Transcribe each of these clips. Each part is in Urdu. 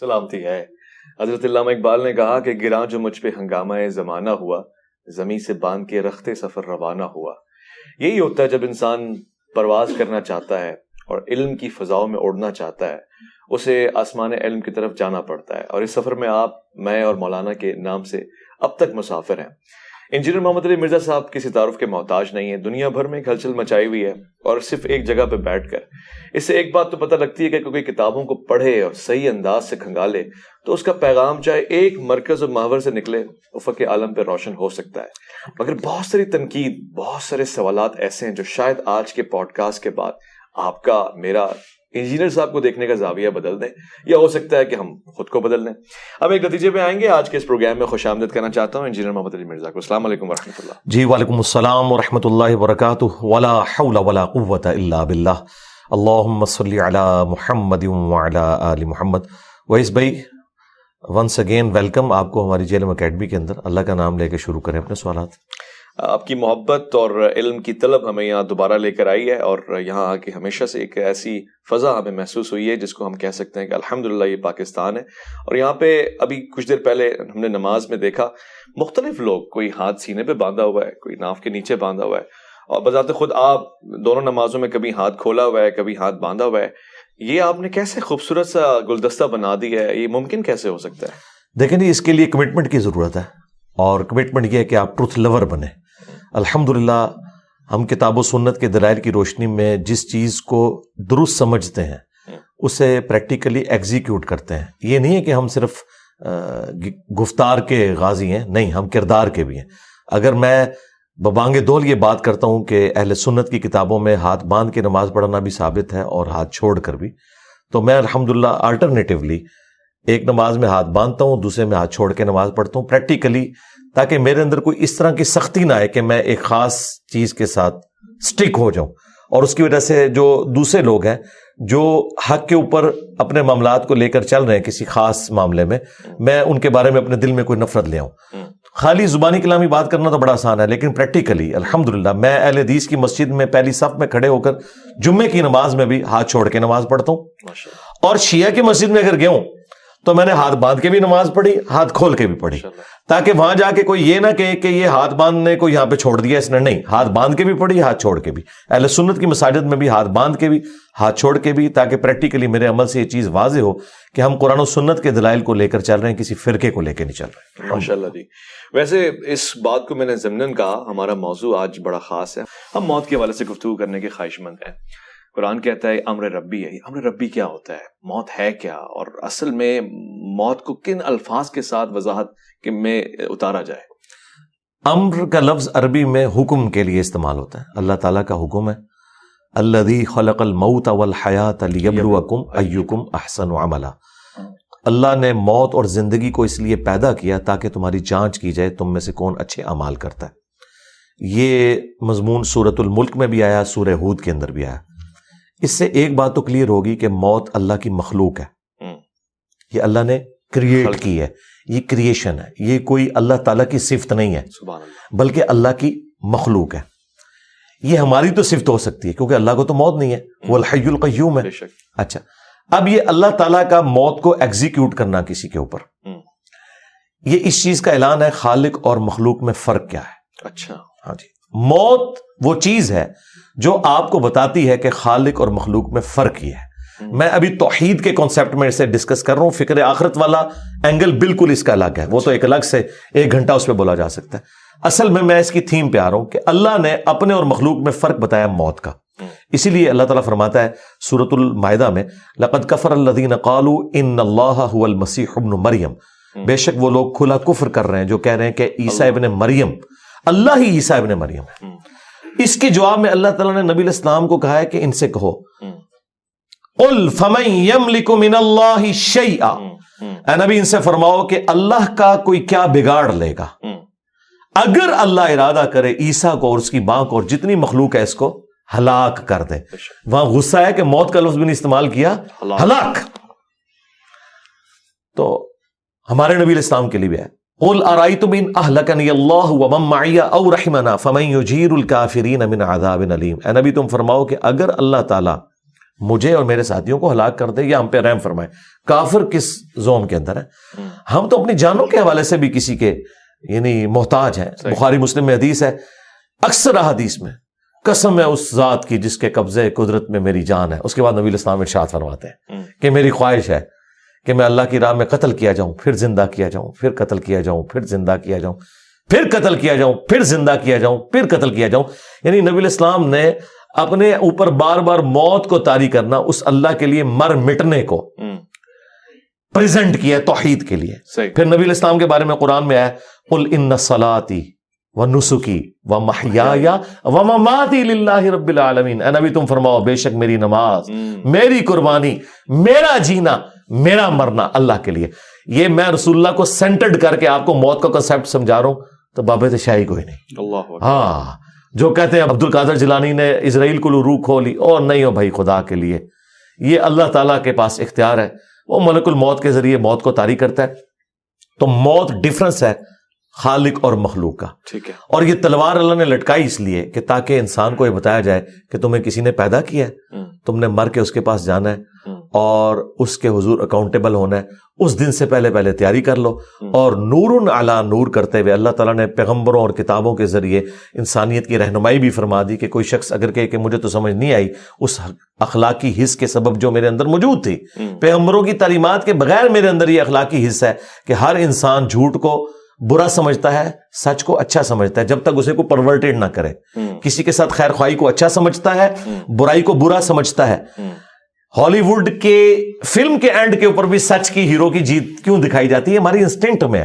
سلامتی ہے۔ حضرت علامہ اقبال نے کہا کہ گراں جو مجھ پہ ہنگامہ زمانہ ہوا زمیں سے باندھ کے رختے سفر روانہ ہوا۔ یہی ہوتا ہے جب انسان پرواز کرنا چاہتا ہے اور علم کی فضاؤں میں اڑنا چاہتا ہے۔ اسے آسمان علم کی طرف جانا پڑتا ہے۔ اور اس سفر میں آپ، میں اور مولانا کے نام سے اب تک مسافر ہیں۔ انجینئر محمد علی مرزا صاحب کسی تعارف کے محتاج نہیں ہے دنیا بھر میں ایک ہلچل مچائی ہوئی ہے اور صرف ایک جگہ پہ بیٹھ کر۔ اس سے ایک بات تو پتہ لگتی ہے کہ کوئی کتابوں کو پڑھے اور صحیح انداز سے کھنگالے تو اس کا پیغام چاہے ایک مرکز اور محور سے نکلے، افق عالم پہ روشن ہو سکتا ہے۔ مگر بہت ساری تنقید، بہت سارے سوالات ایسے ہیں جو شاید آج کے پوڈ کاسٹ کے بعد آپ کا، میرا انجینئر صاحب کو دیکھنے کا زاویہ بدل دیں۔ یا ہو سکتا ہے کہ ہم خود کو بدل لیں۔ اب ایک نتیجے پہ آئیں گے۔ آج کے اس پروگرام میں خوش آمدید کرنا چاہتا ہوں انجینئر محمد علی مرزا کو۔ السلام علیکم ورحمۃ اللہ۔ جی وعلیکم السلام ورحمۃ اللہ وبرکاتہ۔ ولا حول ولا قوت الا باللہ۔ اللہم صلی علی محمد وعلی آل محمد۔ ویس بھائی ونس اگین ویلکم آپ کو ہماری جیلم اکیڈمی کے اندر اللہ کا نام لے کے شروع کریں اپنے سوالات۔ آپ کی محبت اور علم کی طلب ہمیں یہاں دوبارہ لے کر آئی ہے اور یہاں آ کے ہمیشہ سے ایک ایسی فضا ہمیں محسوس ہوئی ہے جس کو ہم کہہ سکتے ہیں کہ الحمد یہ پاکستان ہے۔ اور یہاں پہ ابھی کچھ دیر پہلے ہم نے نماز میں دیکھا، مختلف لوگ، کوئی ہاتھ سینے پہ باندھا ہوا ہے، کوئی ناف کے نیچے باندھا ہوا ہے۔ اور بذات خود آپ دونوں نمازوں میں کبھی ہاتھ کھولا ہوا ہے، کبھی ہاتھ باندھا ہوا ہے۔ یہ آپ نے کیسے خوبصورت سا گلدستہ بنا دی ہے؟ یہ ممکن کیسے ہو سکتا ہے؟ دیکھیں جی اس کے لیے کمٹمنٹ کی ضرورت ہے۔ اور کمٹمنٹ یہ ہے کہ آپ ٹروتھ لور بنے الحمد للہ ہم کتاب و سنت کے دلائل کی روشنی میں جس چیز کو درست سمجھتے ہیں، اسے پریکٹیکلی ایگزیکیوٹ کرتے ہیں۔ یہ نہیں ہے کہ ہم صرف گفتار کے غازی ہیں، نہیں، ہم کردار کے بھی ہیں۔ اگر میں ببانگ دول یہ بات کرتا ہوں کہ اہل سنت کی کتابوں میں ہاتھ باندھ کے نماز پڑھنا بھی ثابت ہے اور ہاتھ چھوڑ کر بھی، تو میں الحمد للہ آلٹرنیٹیولی ایک نماز میں ہاتھ باندھتا ہوں دوسرے میں ہاتھ چھوڑ کے نماز پڑھتا ہوں پریکٹیکلی تاکہ میرے اندر کوئی اس طرح کی سختی نہ آئے کہ میں ایک خاص چیز کے ساتھ اسٹک ہو جاؤں۔ اور اس کی وجہ سے جو دوسرے لوگ ہیں جو حق کے اوپر اپنے معاملات کو لے کر چل رہے ہیں کسی خاص معاملے میں میں ان کے بارے میں اپنے دل میں کوئی نفرت لے آؤں۔ خالی زبانی کلامی بات کرنا تو بڑا آسان ہے لیکن پریکٹیکلی الحمد میں اہل حدیث کی مسجد میں پہلی صف میں کھڑے ہو کر جمعے کی نماز میں بھی ہاتھ چھوڑ کے نماز پڑھتا ہوں۔ اور شیعہ کی مسجد میں اگر گیا ہوں تو میں نے ہاتھ باندھ کے بھی نماز پڑھی ہاتھ کھول کے بھی پڑھی۔ تاکہ وہاں جا کے کوئی یہ نہ کہے کہ یہ ہاتھ باندھنے کو یہاں پہ چھوڑ دیا اس نے نہیں ہاتھ باندھ کے بھی پڑھی ہاتھ چھوڑ کے بھی۔ اہل سنت کی مساجد میں بھی ہاتھ باندھ کے بھی ہاتھ چھوڑ کے بھی تاکہ پریکٹیکلی میرے عمل سے یہ چیز واضح ہو کہ ہم قرآن و سنت کے دلائل کو لے کر چل رہے ہیں کسی فرقے کو لے کے نہیں چل رہے۔ ماشاء اللہ جی۔ ویسے اس بات کو میں نے ضمن کہا ہمارا موضوع آج بڑا خاص ہے۔ ہم موت کے حوالے سے گفتگو کرنے کے خواہش مند ہیں۔ قرآن کہتا ہے، امر ربی ہے۔ امر ربی کیا ہوتا ہے؟ موت ہے کیا؟ اور اصل میں موت کو کن الفاظ کے ساتھ وضاحت کہ میں اتارا جائے؟ امر کا لفظ عربی میں حکم کے لیے استعمال ہوتا ہے۔ اللہ تعالیٰ کا حکم ہے۔ اللہ خلق الموت والحیات لیبلوکم ایکم احسن عملا۔ اللہ نے موت اور زندگی کو اس لیے پیدا کیا تاکہ تمہاری جانچ کی جائے تم میں سے کون اچھے امال کرتا ہے۔ یہ مضمون سورت الملک میں بھی آیا سورہ ہود کے اندر بھی آیا۔ اس سے ایک بات تو کلیئر ہوگی کہ موت اللہ کی مخلوق ہے۔ یہ اللہ نے کریٹ کی ہے۔ یہ کریشن ہے۔ یہ کوئی اللہ تعالیٰ کی صفت نہیں ہے۔ بلکہ اللہ کی مخلوق ہے۔ یہ ہماری تو صفت ہو سکتی ہے کیونکہ اللہ کو تو موت نہیں ہے۔ وہ الحی القیوم ہے۔ اچھا۔ اب یہ اللہ تعالیٰ کا موت کو ایگزیکیوٹ کرنا کسی کے اوپر۔ یہ اس چیز کا اعلان ہے خالق اور مخلوق میں فرق کیا ہے۔ اچھا۔ ہاں جی۔ موت وہ چیز ہے جو آپ کو بتاتی ہے کہ خالق اور مخلوق میں فرق یہ ہے۔ میں ابھی توحید کے کانسیپٹ میں اسے ڈسکس کر رہا ہوں فکر آخرت والا اینگل بالکل اس کا الگ ہے۔ وہ تو ایک الگ سے ایک گھنٹہ اس پہ بولا جا سکتا ہے۔ اصل میں میں اس کی تھیم پہ آ رہا ہوں کہ اللہ نے اپنے اور مخلوق میں فرق بتایا موت کا۔ اسی لیے اللہ تعالیٰ فرماتا ہے سورت المائدہ میں لقد کفر الدین قالو ان اللہ المسیح ابن مریم بے شک وہ لوگ کھلا کفر کر رہے ہیں جو کہہ رہے ہیں کہ عیسیٰ ابن مریم اللہ ہی عیسیٰ ابن مریم ہے۔ اس کے جواب میں اللہ تعالیٰ نے نبی الاسلام کو کہا ہے کہ ان سے کہو۔ من اللہ اے نبی ان سے فرماؤ کہ اللہ کا کوئی کیا بگاڑ لے گا۔ اگر اللہ ارادہ کرے عیسا کو اور اس کی بانک کو اور جتنی مخلوق ہے اس کو ہلاک کر دے۔ وہاں غصہ ہے کہ موت کا لفظ بھی نہیں استعمال کیا۔ ہلاک۔ تو ہمارے نبی الاسلام کے لیے بھی ہے۔ قل ارائیتم ان اہلکنی اللہ ومن معی او رحمنا فمن یجیر الكافرین من عذاب علیم اے نبی تم فرماؤ کہ اگر اللہ تعالی مجھے اور میرے ساتھیوں کو ہلاک کر دے یا ہم پہ رحم فرمائے کافر کس زوم کے اندر ہے؟ ہم تو اپنی جانوں کے حوالے سے بھی کسی کے یعنی محتاج ہیں۔ بخاری مسلم میں حدیث ہے اکثر حدیث میں قسم ہے اس ذات کی جس کے قبضے قدرت میں میری جان ہے۔ اس کے بعد نبی اسلام ارشاد فرماتے ہیں کہ میری خواہش ہے کہ میں اللہ کی راہ میں قتل کیا جاؤں پھر زندہ کیا جاؤں پھر قتل کیا جاؤں پھر زندہ کیا جاؤں پھر قتل کیا جاؤں پھر زندہ کیا جاؤں پھر قتل کیا جاؤں۔ یعنی نبی الاسلام نے اپنے اوپر بار بار موت کو تاری کرنا اس اللہ کے لیے مر مٹنے کو پریزنٹ کیا توحید کے لیے۔ پھر نبی الاسلام کے بارے میں قرآن میں آیا قل ان سلاتی و نسخی و محیا و مماتی اللہ رب العالمین۔ اے نبی تم فرماؤ بے شک میری نماز میری قربانی میرا جینا میرا مرنا اللہ کے لیے۔ یہ میں رسول اللہ کو سینٹرڈ کر کے آپ کو موت کا کنسپٹ سمجھا رہا ہوں تو بابے شاہی کوئی نہیں۔ اللہ ہاں جو کہتے ہیں عبد القادر جلانی نے اسرائیل کو روح کھولی اور نہیں ہو بھائی خدا کے لیے۔ یہ اللہ تعالیٰ کے پاس اختیار ہے۔ وہ ملک الموت کے ذریعے موت کو تاری کرتا ہے۔ تو موت ڈفرنس ہے خالق اور مخلوق کا۔ ٹھیک ہے۔ اور یہ تلوار اللہ نے لٹکائی اس لیے کہ تاکہ انسان کو یہ بتایا جائے کہ تمہیں کسی نے پیدا کیا ہے۔ تم نے مر کے اس کے پاس جانا ہے۔ اور اس کے حضور اکاؤنٹیبل ہونا ہے۔ اس دن سے پہلے پہلے تیاری کر لو۔ اور نور علا نور کرتے ہوئے اللہ تعالیٰ نے پیغمبروں اور کتابوں کے ذریعے انسانیت کی رہنمائی بھی فرما دی کہ کوئی شخص اگر کہ مجھے تو سمجھ نہیں آئی اس اخلاقی حص کے سبب جو میرے اندر موجود تھی۔ پیغمبروں کی تعلیمات کے بغیر میرے اندر یہ اخلاقی حصہ ہے کہ ہر انسان جھوٹ کو برا سمجھتا ہے سچ کو اچھا سمجھتا ہے۔ جب تک اسے کو پرورٹیڈ نہ کرے۔ کسی کے ساتھ خیر خواہی کو اچھا سمجھتا ہے برائی کو برا سمجھتا ہے۔ ہالی ووڈ کے فلم کے اینڈ کے اوپر بھی سچ کی ہیرو کی جیت کیوں دکھائی جاتی ہے؟ ہماری انسٹنکٹ میں۔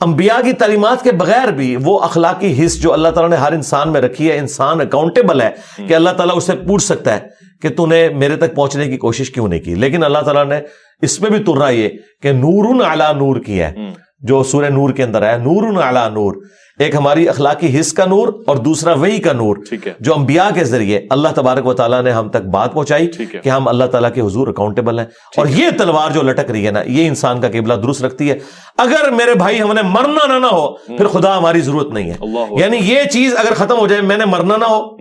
انبیاء کی تعلیمات کے بغیر بھی وہ اخلاقی حص جو اللہ تعالیٰ نے ہر انسان میں رکھی ہے، انسان اکاؤنٹیبل ہے کہ اللہ تعالیٰ اسے پوچھ سکتا ہے کہ تو نے میرے تک پہنچنے کی کوشش کیوں نہیں کی؟ لیکن اللہ تعالیٰ نے اس میں بھی تر یہ کہ نور اعلیٰ نور کی ہے۔ جو سورہ نور کے اندر ہے نور اعلیٰ نور۔ ایک ہماری اخلاقی حص کا نور اور دوسرا وہی کا نور جو انبیاء کے ذریعے اللہ تبارک و تعالیٰ نے ہم تک بات پہنچائی کہ ہم اللہ تعالیٰ کے حضور اکاؤنٹیبل ہیں۔ اور یہ تلوار جو لٹک رہی ہے نا یہ انسان کا قبلہ درست رکھتی ہے۔ اگر میرے بھائی ہم نے مرنا نہ نہ ہو پھر خدا ہماری ضرورت نہیں ہے۔ یعنی یہ چیز اگر ختم ہو جائے میں نے مرنا نہ ہو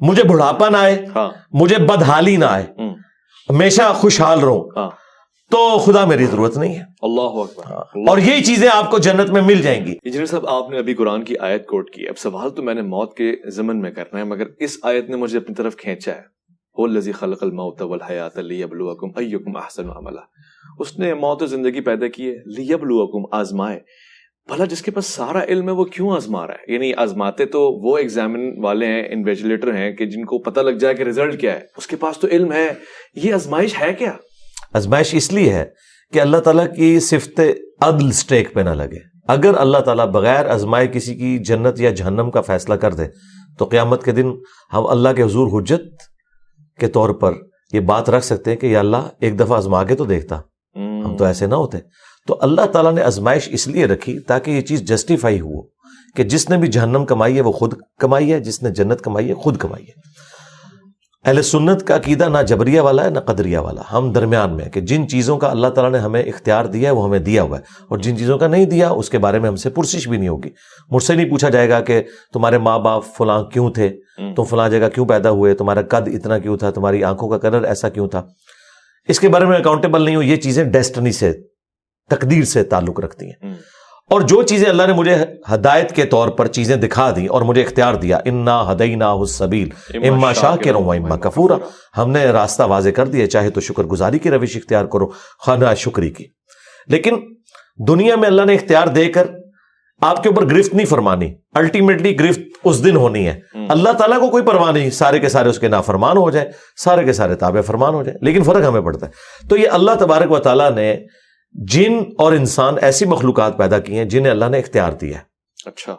مجھے بڑھاپا نہ آئے ہاں۔ مجھے بدحالی نہ آئے۔ ہمیشہ خوشحال رہوں۔ ہاں۔ تو خدا میری ضرورت نہیں ہے۔ اللہ اکبر۔ ہاں۔ اور یہی چیزیں آپ کو جنت میں مل جائیں گی۔ انجینئر صاحب آپ نے ابھی قرآن کی آیت کوٹ کی۔ اب سوال تو میں نے موت کے ضمن میں کرنا ہے مگر اس آیت نے مجھے اپنی طرف کھینچا ہے۔ وہ لذی خلق الموت والحیات لیبلوکم ایکم احسن عملہ اس نے موت و زندگی پیدا کی ہے۔ لیبلوکم آزمائے۔ بھلا جس کے پاس سارا علم ہے وہ کیوں آزما رہا ہے؟ یعنی آزماتے تو وہ ایگزامن والے ہیں انویجولیٹر ہیں کہ جن کو پتہ لگ جائے کہ ریزلٹ کیا ہے۔ اس کے پاس تو علم ہے۔ یہ آزمائش ہے کیا؟ ازمائش اس لیے ہے کہ اللہ تعالیٰ کی صفت عدل سٹیک پہ نہ لگے۔ اگر اللہ تعالیٰ بغیر ازمائے کسی کی جنت یا جہنم کا فیصلہ کر دے، تو قیامت کے دن ہم اللہ کے حضور حجت کے طور پر یہ بات رکھ سکتے ہیں کہ یا اللہ ایک دفعہ ازما کے تو دیکھتا۔ ہم تو ایسے نہ ہوتے۔ تو اللہ تعالیٰ نے ازمائش اس لیے رکھی تاکہ یہ چیز جسٹیفائی ہو کہ جس نے بھی جہنم کمائی ہے وہ خود کمائی ہے، جس نے جنت کمائی ہے خود کمائی ہے۔ اہل سنت کا عقیدہ نہ جبریہ والا ہے نہ قدریہ والا۔ ہم درمیان میں کہ جن چیزوں کا اللہ تعالیٰ نے ہمیں اختیار دیا ہے وہ ہمیں دیا ہوا ہے۔ اور جن چیزوں کا نہیں دیا اس کے بارے میں ہم سے پرسش بھی نہیں ہوگی۔ مجھ سے نہیں پوچھا جائے گا کہ تمہارے ماں باپ فلاں کیوں تھے؟ تم فلاں جگہ کیوں پیدا ہوئے؟ تمہارا قد اتنا کیوں تھا؟ تمہاری آنکھوں کا کلر ایسا کیوں تھا؟ اس کے بارے میں اکاؤنٹیبل نہیں ہو یہ چیزیں ڈیسٹنی سے تقدیر سے تعلق رکھتی ہیں۔ اور جو چیزیں اللہ نے مجھے ہدایت کے طور پر چیزیں دکھا دی اور مجھے اختیار دیا انا ہدئی نا حسبیل اما شاہ کے رہو اما کفورا۔ ہم نے راستہ واضح کر دیا چاہے تو شکر گزاری کی روش اختیار کرو خانہ شکری کی۔ لیکن دنیا میں اللہ نے اختیار دے کر آپ کے اوپر گرفت نہیں فرمانی۔ الٹیمیٹلی گرفت اس دن ہونی ہے۔ اللہ تعالیٰ کو کوئی پرواہ نہیں سارے کے سارے اس کے نافرمان ہو جائے سارے کے سارے تابع فرمان ہو جائے لیکن فرق ہمیں پڑتا ہے۔ تو یہ اللہ تبارک و تعالیٰ نے جن اور انسان ایسی مخلوقات پیدا کی ہیں جنہیں اللہ نے اختیار دیا ہے۔ اچھا۔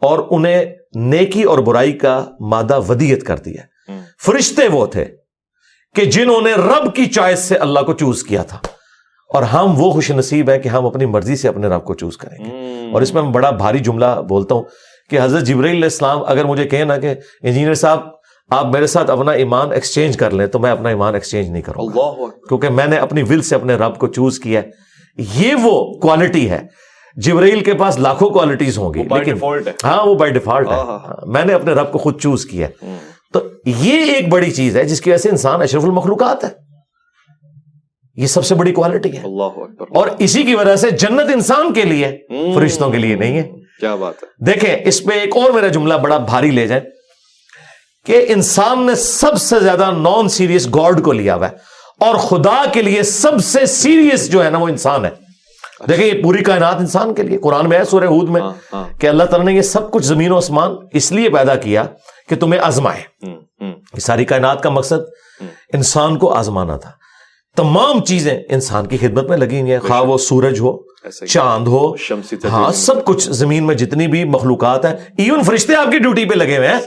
اور انہیں نیکی اور برائی کا مادہ ودیت کر دیا فرشتے وہ تھے کہ جنہوں نے رب کی چوائس سے اللہ کو چوز کیا تھا۔ اور ہم وہ خوش نصیب ہیں کہ ہم اپنی مرضی سے اپنے رب کو چوز کریں گے۔ اور اس میں میں بڑا بھاری جملہ بولتا ہوں کہ حضرت جبریل علیہ السلام اگر مجھے کہیں نا کہ انجینئر صاحب آپ میرے ساتھ اپنا ایمان ایکسچینج کر لیں تو میں اپنا ایمان ایکسچینج نہیں کروں گا۔ کیونکہ میں نے اپنی ول سے اپنے رب کو چوز کیا ہے۔ یہ وہ کوالٹی ہے۔ جبرائیل کے پاس لاکھوں کوالٹیز ہوں گی لیکن ہاں وہ بائی ڈیفالٹ ہے۔ ہاں، ہاں، ہاں۔ میں نے اپنے رب کو خود چوز کیا تو یہ ایک بڑی چیز ہے جس کی وجہ سے انسان اشرف المخلوقات ہے۔ یہ سب سے بڑی کوالٹی ہے۔ اللہ اکبر۔ اور اسی کی وجہ سے جنت انسان کے لیے۔ فرشتوں کے لیے نہیں ہے۔ کیا بات ہے۔ دیکھیں اس پہ ایک اور میرا جملہ بڑا بھاری لے جائیں کہ انسان نے سب سے زیادہ نان سیریس گاڈ کو لیا ہوا ہے۔ اور خدا کے لیے سب سے سیریس جو ہے نا وہ انسان ہے۔ دیکھیں یہ پوری کائنات انسان کے لیے قرآن میں ہے سورہ ہود میں ہاں ہاں۔ کہ اللہ تعالیٰ نے یہ سب کچھ زمین و آسمان اس لیے پیدا کیا کہ تمہیں آزمائے۔ یہ ساری کائنات کا مقصد انسان کو آزمانا تھا۔ تمام چیزیں انسان کی خدمت میں لگی ہوئی ہیں۔ خواہ وہ سورج ہو چاند ہو ہاں سب کچھ زمین میں جتنی بھی مخلوقات ہیں ایون فرشتے آپ کی ڈیوٹی پہ لگے ہوئے ہیں۔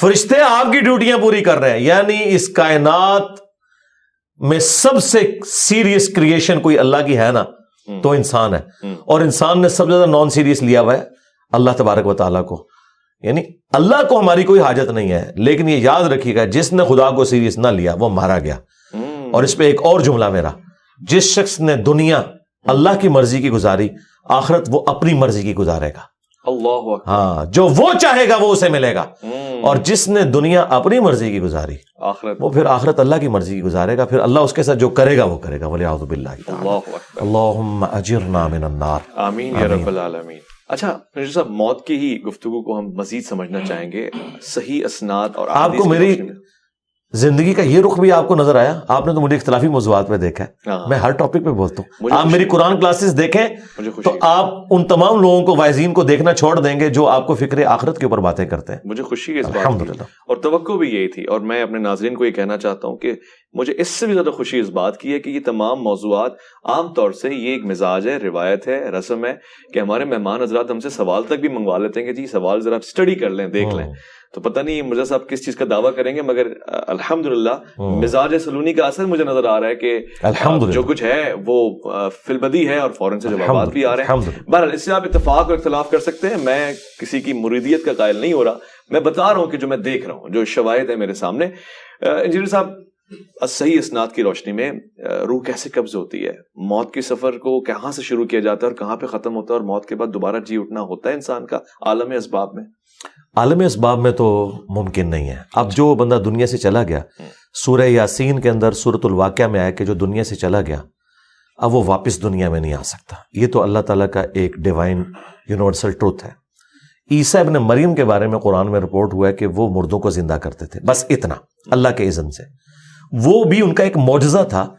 فرشتے آپ کی ڈیوٹیاں پوری کر رہے ہیں۔ یعنی اس کائنات میں سب سے سیریس کریشن کوئی اللہ کی ہے نا تو انسان ہے۔ اور انسان نے سب سے زیادہ نان سیریس لیا ہوا ہے اللہ تبارک و تعالیٰ کو۔ یعنی اللہ کو ہماری کوئی حاجت نہیں ہے لیکن یہ یاد رکھیے گا جس نے خدا کو سیریس نہ لیا وہ مارا گیا۔ اور اس پہ ایک اور جملہ میرا جس شخص نے دنیا اللہ کی مرضی کی گزاری آخرت وہ اپنی مرضی کی گزارے گا۔ اللہ ہاں جو وہ چاہے گا وہ اسے ملے گا۔ اور جس نے دنیا اپنی مرضی کی گزاری آخرت۔ وہ پھر آخرت اللہ کی مرضی کی گزارے گا پھر اللہ اس کے ساتھ جو کرے گا وہ کرے گا ولی اعوذ باللہ اللہ اللہم اجرنا من النار۔ آمین یا رب العالمین۔ اچھا مرزا صاحب موت کی ہی گفتگو کو ہم مزید سمجھنا چاہیں گے صحیح اسناد اور آپ کو میری۔ زندگی کا یہ رخ بھی آپ کو نظر آیا آپ نے تو مجھے اختلافی موضوعات پہ دیکھا ہے۔ ہاں، میں ہر ٹاپک پہ بولتا ہوں۔ آپ میری۔ قرآن کلاسز دیکھیں تو آپ ان تمام لوگوں کو وائزین کو دیکھنا چھوڑ دیں گے جو آپ کو فکر آخرت کے اوپر باتیں کرتے ہیں۔ مجھے خوشی ہے اس بات کی۔ اور توقع بھی یہی تھی۔ اور میں اپنے ناظرین کو یہ کہنا چاہتا ہوں کہ مجھے اس سے بھی زیادہ خوشی اس بات کی ہے کہ یہ تمام موضوعات عام طور سے یہ ایک مزاج ہے روایت ہے رسم ہے کہ ہمارے مہمان حضرات ہم سے سوال تک بھی منگوا لیتے ہیں کہ جی سوال ذرا اسٹڈی کر لیں دیکھ لیں۔ تو پتہ نہیں مرزا صاحب کس چیز کا دعویٰ کریں گے مگر الحمد للہ مزاج سلونی کا اثر مجھے نظر آ رہا ہے کہ جو کچھ ہے وہ فلبدی ہے اور فوراً سے جوابات بھی آ رہے ہیں۔ بہرحال اس سے آپ اتفاق اور اختلاف کر سکتے ہیں۔ میں کسی کی مریدیت کا قائل نہیں ہو رہا۔ میں بتا رہا ہوں کہ جو میں دیکھ رہا ہوں جو شواہد ہے میرے سامنے انجینئر صاحب صحیح اسناد کی روشنی میں روح کیسے قبض ہوتی ہے؟ موت کے سفر کو کہاں سے شروع کیا جاتا ہے اور کہاں پہ ختم ہوتا ہے اور موت کے بعد دوبارہ جی اٹھنا ہوتا ہے انسان کا عالم اسباب میں؟ عالم اسباب میں تو ممکن نہیں ہے۔ اب جو بندہ دنیا سے چلا گیا سورہ یاسین کے اندر سورت الواقعہ میں آیا کہ جو دنیا سے چلا گیا اب وہ واپس دنیا میں نہیں آ سکتا۔ یہ تو اللہ تعالیٰ کا ایک ڈیوائن یونیورسل ٹروتھ ہے۔ عیسیٰ ابن مریم کے بارے میں قرآن میں رپورٹ ہوا ہے کہ وہ مردوں کو زندہ کرتے تھے۔ بس اتنا اللہ کے اذن سے۔ وہ بھی ان کا ایک معجزہ تھا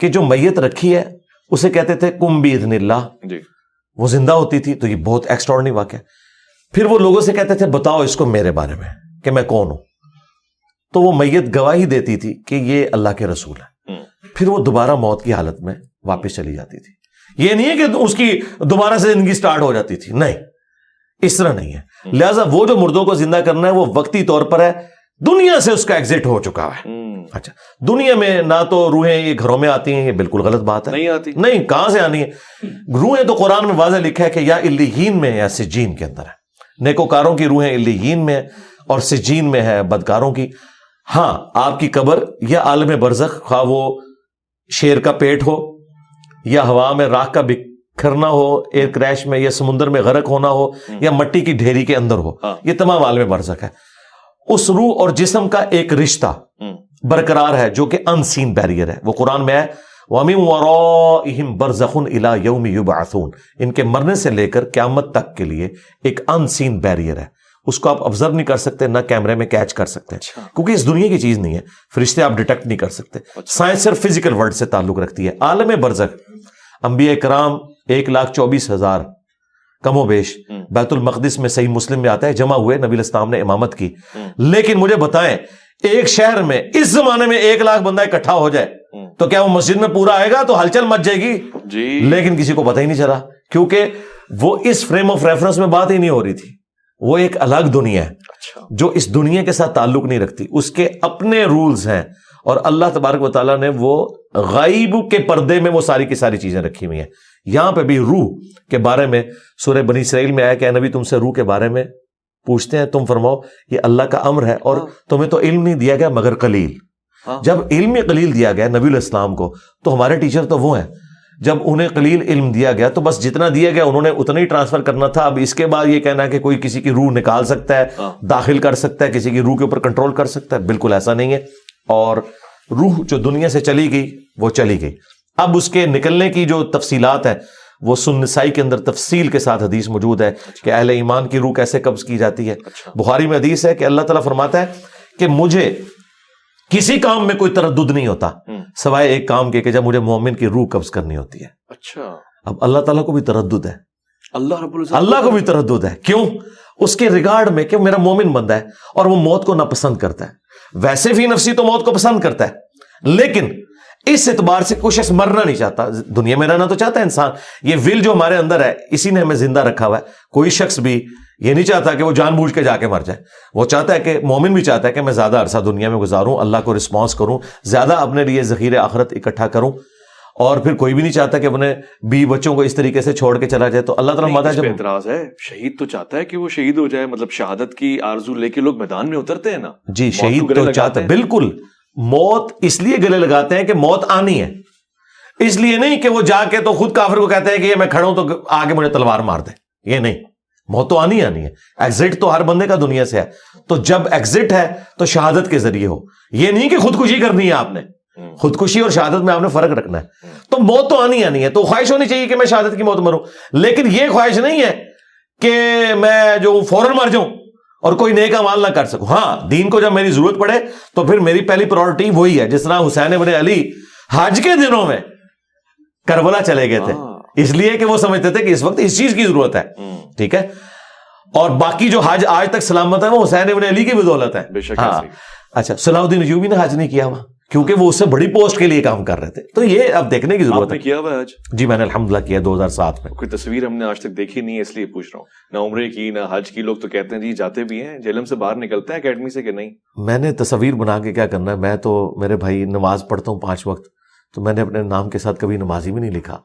کہ جو میت رکھی ہے اسے کہتے تھے کم بھی ادن اللہ۔ جی۔ وہ زندہ ہوتی تھی تو یہ بہت ایکسٹرانی واقعہ پھر وہ لوگوں سے کہتے تھے بتاؤ اس کو میرے بارے میں کہ میں کون ہوں۔ تو وہ میت گواہی دیتی تھی کہ یہ اللہ کے رسول ہے۔ پھر وہ دوبارہ موت کی حالت میں واپس چلی جاتی تھی۔ یہ نہیں ہے کہ اس کی دوبارہ سے زندگی سٹارٹ ہو جاتی تھی۔ نہیں اس طرح نہیں ہے۔ لہذا وہ جو مردوں کو زندہ کرنا ہے وہ وقتی طور پر ہے۔ دنیا سے اس کا ایگزٹ ہو چکا ہے۔ اچھا دنیا میں نہ تو روحیں یہ گھروں میں آتی ہیں یہ بالکل غلط بات ہے۔ نہیں آتی۔ نہیں کہاں سے آنی ہے روحیں تو قرآن میں واضح لکھا ہے کہ یا الہین میں یا سجین کے اندر ہے۔ نیکوکاروں کی روحیں الہین میں اور سجین میں ہے بدکاروں کی۔ ہاں آپ کی قبر یا عالم برزخ خواہ وہ شیر کا پیٹ ہو یا ہوا میں راکھ کا بکھرنا ہو ایئر کریش میں یا سمندر میں غرق ہونا ہو یا مٹی کی ڈھیری کے اندر ہو۔ ہاں۔ یہ تمام عالم برزخ ہے۔ اس روح اور جسم کا ایک رشتہ برقرار ہے جو کہ ان سین بیریئر ہے۔ وہ قرآن میں ہے وَمِن وَرَائِهِمْ بَرْزَخٌ إِلَى يَوْمِ يُبْعَثُونَ ان کے مرنے سے لے کر قیامت تک کے لیے ایک ان سین بیریئر ہے اس کو آپ آبزرو نہیں کر سکتے نہ کیمرے میں کیچ کر سکتے اچھا۔ کیونکہ اس دنیا کی چیز نہیں ہے فرشتے آپ ڈیٹیکٹ نہیں کر سکتے سائنس صرف فزیکل ورلڈ سے تعلق رکھتی ہے عالم برزخ انبیاء کرام ایک لاکھ چوبیس ہزار کم و بیش۔ بیت المقدس میں صحیح مسلم میں آتا ہے جمع ہوئے نبی الاسلام نے امامت کی۔ لیکن مجھے بتائیں ایک شہر میں اس زمانے میں ایک لاکھ بندہ اکٹھا ہو جائے۔ تو کیا وہ مسجد میں پورا آئے گا تو ہلچل مچ جائے گی؟ جی۔ لیکن کسی کو پتہ ہی نہیں چلا کیونکہ وہ اس فریم آف ریفرنس میں بات ہی نہیں ہو رہی تھی۔ وہ ایک الگ دنیا ہے اچھا۔ جو اس دنیا کے ساتھ تعلق نہیں رکھتی۔ اس کے اپنے رولز ہیں۔ اور اللہ تبارک و تعالیٰ نے وہ غائب کے پردے میں وہ ساری کی ساری چیزیں رکھی ہوئی ہیں۔ یہاں پہ بھی روح کے بارے میں سورہ بنی اسرائیل میں آیا کہ نبی تم سے روح کے بارے میں پوچھتے ہیں تم فرماؤ یہ اللہ کا امر ہے اور ہاں۔ تمہیں تو علم نہیں دیا گیا مگر قلیل۔ جب علم قلیل دیا گیا نبی الاسلام کو تو ہمارے ٹیچر تو وہ ہیں۔ جب انہیں قلیل علم دیا گیا تو بس جتنا دیا گیا انہوں نے اتنا ہی ٹرانسفر کرنا تھا۔ اب اس کے بعد یہ کہنا ہے کہ کوئی کسی کی روح نکال سکتا ہے ہاں۔ داخل کر سکتا ہے کسی کی روح کے اوپر کنٹرول کر سکتا ہے۔ بالکل ایسا نہیں ہے۔ اور روح جو دنیا سے چلی گئی وہ چلی گئی۔ اب اس کے نکلنے کی جو تفصیلات ہیں وہ سن نسائی کے اندر تفصیل کے ساتھ حدیث موجود ہے کہ اہل ایمان کی روح کیسے قبض کی جاتی ہے۔ اچھا۔ بخاری میں حدیث ہے کہ اللہ تعالیٰ فرماتا ہے کہ مجھے کسی کام میں کوئی تردد نہیں ہوتا۔ سوائے ایک کام کے کہ جب مجھے مومن کی روح قبض کرنی ہوتی ہے۔ اچھا۔ اب اللہ تعالیٰ کو بھی تردد ہے۔ اللہ رب اللہ کو بھی تردد ہے۔ کیوں؟ اس کے ریگارڈ میں کہ میرا مومن بندہ ہے اور وہ موت کو ناپسند کرتا ہے۔ ویسے بھی نفسی تو موت کو پسند کرتا ہے۔ لیکن اس اعتبار سے کوئی شخص مرنا نہیں چاہتا۔ دنیا میں رہنا تو چاہتا ہے انسان۔ یہ ول جو ہمارے اندر ہے اسی نے ہمیں زندہ رکھا ہوا ہے۔ کوئی شخص بھی یہ نہیں چاہتا کہ وہ جان بوجھ کے جا کے مر جائے۔ وہ چاہتا ہے کہ مومن بھی چاہتا ہے کہ میں زیادہ عرصہ دنیا میں گزاروں اللہ کو رسپانس کروں زیادہ اپنے لیے ذخیر آخرت اکٹھا کروں۔ اور پھر کوئی بھی نہیں چاہتا کہ اپنے بی بچوں کو اس طریقے سے چھوڑ کے چلا جائے۔ تو اللہ تعالیٰ ماتا پہ جب اعتراض ہے۔ شہید تو چاہتا ہے کہ وہ شہید ہو جائے مطلب شہادت کی آرزو لے کے لوگ میدان میں اترتے ہیں نا۔ جی شہید تو چاہتا ہے۔ بالکل۔ موت اس لیے گلے لگاتے ہیں کہ موت آنی ہے۔ اس لیے نہیں کہ وہ جا کے تو خود کافر کو کہتے ہیں کہ یہ میں کھڑا ہوں تو آگے مجھے تلوار مار دے۔ یہ نہیں۔ موت تو آنی آنی ہے۔ ایگزٹ تو ہر بندے کا دنیا سے ہے۔ تو جب ایگزٹ ہے تو شہادت کے ذریعے ہو۔ یہ نہیں کہ خودکشی کرنی ہے آپ نے۔ خودکشی اور شہادت میں آپ نے فرق رکھنا ہے۔ تو موت تو آنی آنی ہے۔ تو خواہش ہونی چاہیے کہ میں شہادت کی موت مروں۔ لیکن یہ خواہش نہیں ہے کہ میں جو فوراً مر جاؤں اور کوئی نیک عمال نہ کر سکوں۔ ہاں دین کو جب میری ضرورت پڑے تو پھر میری پہلی پرائورٹی وہی ہے۔ جس طرح حسین ابن علی حج کے دنوں میں کربلا چلے گئے تھے۔ ہاں۔ اس لیے کہ وہ سمجھتے تھے کہ اس وقت اس چیز کی ضرورت ہے۔ ٹھیک ہے؟ اور باقی جو حج آج تک سلامت ہے وہ حسین ابن علی کی بدولت ہے ہاں۔ اچھا صلاح الدین ایوبی نے حج نہیں کیا وہاں کیونکہ وہ اس سے بڑی پوسٹ کے لیے کام کر رہے تھے۔ تو یہ اب دیکھنے کی ضرورت ہے۔ کیا ہوا آج؟ جی میں نے الحمدللہ کیا دو ہزار سات میں۔ کوئی تصویر ہم نے آج تک دیکھی نہیں ہے اس لیے پوچھ رہا ہوں۔ نہ عمرے کی نہ حج کی۔ لوگ تو کہتے ہیں جی جاتے بھی ہیں جیلم سے باہر نکلتے ہیں اکیڈمی سے کہ نہیں؟ میں نے تصویر بنا کے کیا کرنا ہے؟ میں تو میرے بھائی نماز پڑھتا ہوں پانچ وقت تو میں نے اپنے نام کے ساتھ کبھی نمازی بھی نہیں لکھا۔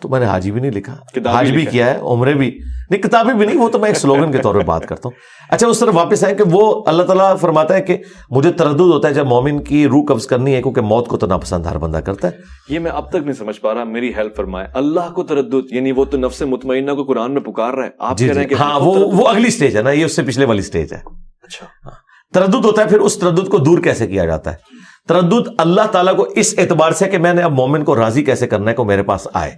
تو میں نے حاجی بھی نہیں لکھا۔ حاج بھی کیا ہے عمرے بھی۔ نہیں کتابیں بھی نہیں وہ تو میں ایک سلوگن کے طور پہ بات کرتا ہوں۔ اچھا اس طرح واپس آئے کہ وہ اللہ تعالیٰ فرماتا ہے کہ مجھے تردد ہوتا ہے جب مومن کی روح قبض کرنی ہے کیونکہ موت کو تو ناپسند ہر بندہ کرتا ہے۔ یہ میں اب تک نہیں سمجھ پا رہا میری ہیلپ فرمائے۔ اللہ کو تردد یعنی وہ تو نفس مطمئنہ کو قرآن میں پکار رہا ہے۔ آپ جی کہہ رہے جی۔ ہیں کہ ہاں وہ اگلی سٹیج ہے نا یہ اس سے پچھلے والی سٹیج ہے۔ اچھا۔ تردد ہوتا ہے پھر اس تردد کو دور کیسے کیا جاتا ہے؟ تردد اللہ تعالیٰ کو اس اعتبار سے کہ میں نے اب مومن کو راضی کیسے کرنا ہے کو میرے پاس آئے؟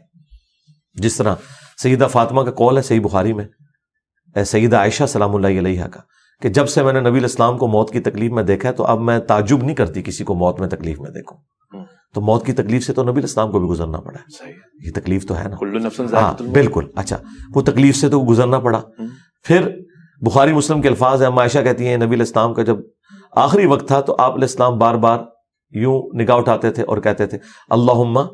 جس طرح سیدہ فاطمہ کا کال ہے صحیح بخاری میں۔ اے سیدہ عائشہ سلام اللہ علیہ کا۔ کہ جب سے میں نے نبی الاسلام کو موت کی تکلیف میں دیکھا ہے تو اب میں تعجب نہیں کرتی کسی کو موت میں تکلیف میں دیکھوں۔ تو موت کی تکلیف سے تو نبی الاسلام کو بھی گزرنا پڑا ہے۔ یہ تکلیف تو ہے نا۔ ہاں بالکل۔ اچھا وہ تکلیف سے تو گزرنا پڑا۔ پھر بخاری مسلم کے الفاظ ہیں عائشہ کہتی ہیں نبی الاسلام کا جب آخری وقت تھا تو آپ علیہ السلام بار بار یوں نگاہ اٹھاتے تھے اور کہتے تھے اللہ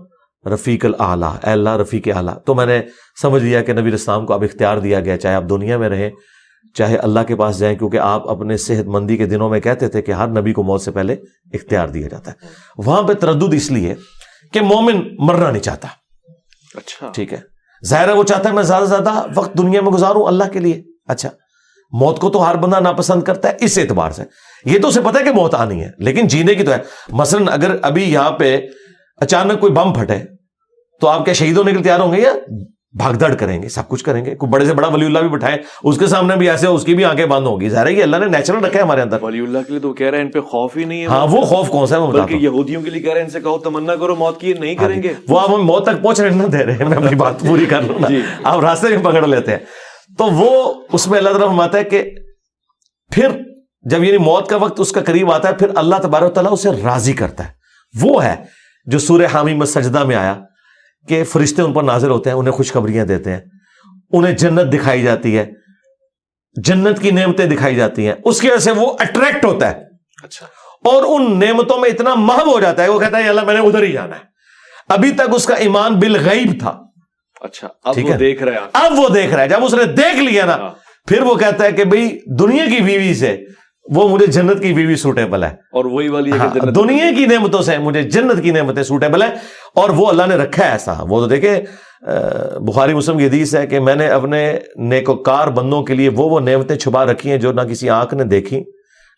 رفیق الاعلیٰ اے اللہ رفیق اعلیٰ۔ تو میں نے سمجھ لیا کہ نبی الاسلام کو اب اختیار دیا گیا چاہے آپ دنیا میں رہیں چاہے اللہ کے پاس جائیں کیونکہ آپ اپنے صحت مندی کے دنوں میں کہتے تھے کہ ہر نبی کو موت سے پہلے اختیار دیا جاتا ہے۔ وہاں پہ تردد اس لیے کہ مومن مرنا نہیں چاہتا۔ اچھا۔ ٹھیک ہے۔ ظاہر ہے وہ چاہتا ہے میں زیادہ سے زیادہ وقت دنیا میں گزاروں اللہ کے لیے۔ اچھا موت کو تو ہر بندہ ناپسند کرتا ہے اس اعتبار سے۔ یہ تو اسے پتا ہے کہ موت آنی ہے لیکن جینے کی تو ہے۔ مثلا اگر ابھی یہاں پہ اچانک کوئی بم پھٹے تو آپ کیا شہید ہونے کے لیے تیار ہوں گے یا بھاگ دڑ کریں گے؟ سب کچھ کریں گے۔ کوئی بڑے سے بڑا ولی اللہ بھی بٹھائے اس کے سامنے بھی ایسے اس کی بھی آنکھیں بند ہوگی ظاہر ہے کہ اللہ نے نیچرل رکھا ہے ہمارے اندر۔ ولی اللہ کے لیے تو کہہ رہے ہیں ان پہ خوف ہی نہیں ہے۔ ہاں وہ خوف کون سا ہے بلکہ یہودیوں کے لیے کہہ رہے ہیں ان سے کہو تمنا کرو موت کی یہ نہیں کریں گے۔ وہ آپ ہمیں موت تک پہنچ رہے نہ دے رہے ہیں۔ میں اپنی بات پوری کر لوں جی۔ آپ راستے میں پکڑ لیتے ہیں۔ تو وہ اس میں اللہ تعالیٰ فرماتا ہے کہ پھر جب یعنی موت کا وقت اس کا قریب آتا ہے پھر اللہ تبارک تعالیٰ اسے راضی کرتا ہے۔ وہ ہے جو سورہ حامی میں سجدہ میں آیا کہ فرشتے ان پر نازل ہوتے ہیں انہیں خوشخبریاں دیتے ہیں۔ انہیں جنت دکھائی جاتی ہے۔ جنت کی نعمتیں دکھائی جاتی ہیں۔ اس کی وجہ سے وہ اٹریکٹ ہوتا ہے۔ اچھا۔ اور ان نعمتوں میں اتنا محب ہو جاتا ہے وہ کہتا ہے اللہ میں نے ادھر ہی جانا ہے۔ ابھی تک اس کا ایمان بالغیب تھا۔ اچھا اب وہ ہے۔ دیکھ رہے ہیں۔ اب وہ دیکھ رہا ہے۔ جب اس نے دیکھ لیا نا ہاں۔ پھر وہ کہتا ہے کہ بھئی دنیا کی بیوی سے وہ مجھے جنت کی بیوی سوٹیبل ہے۔ اور وہی والی ہے ہاں، کہ جنت دنیا کی نعمتوں سے مجھے جنت کی نعمتیں سوٹیبل ہیں اور وہ اللہ نے رکھا ہے ایسا۔ وہ تو دیکھیں بخاری مسلم کی حدیث ہے کہ میں نے اپنے نیکوکار بندوں کے لیے وہ وہ نعمتیں چھپا رکھی ہیں جو نہ کسی آنکھ نے دیکھی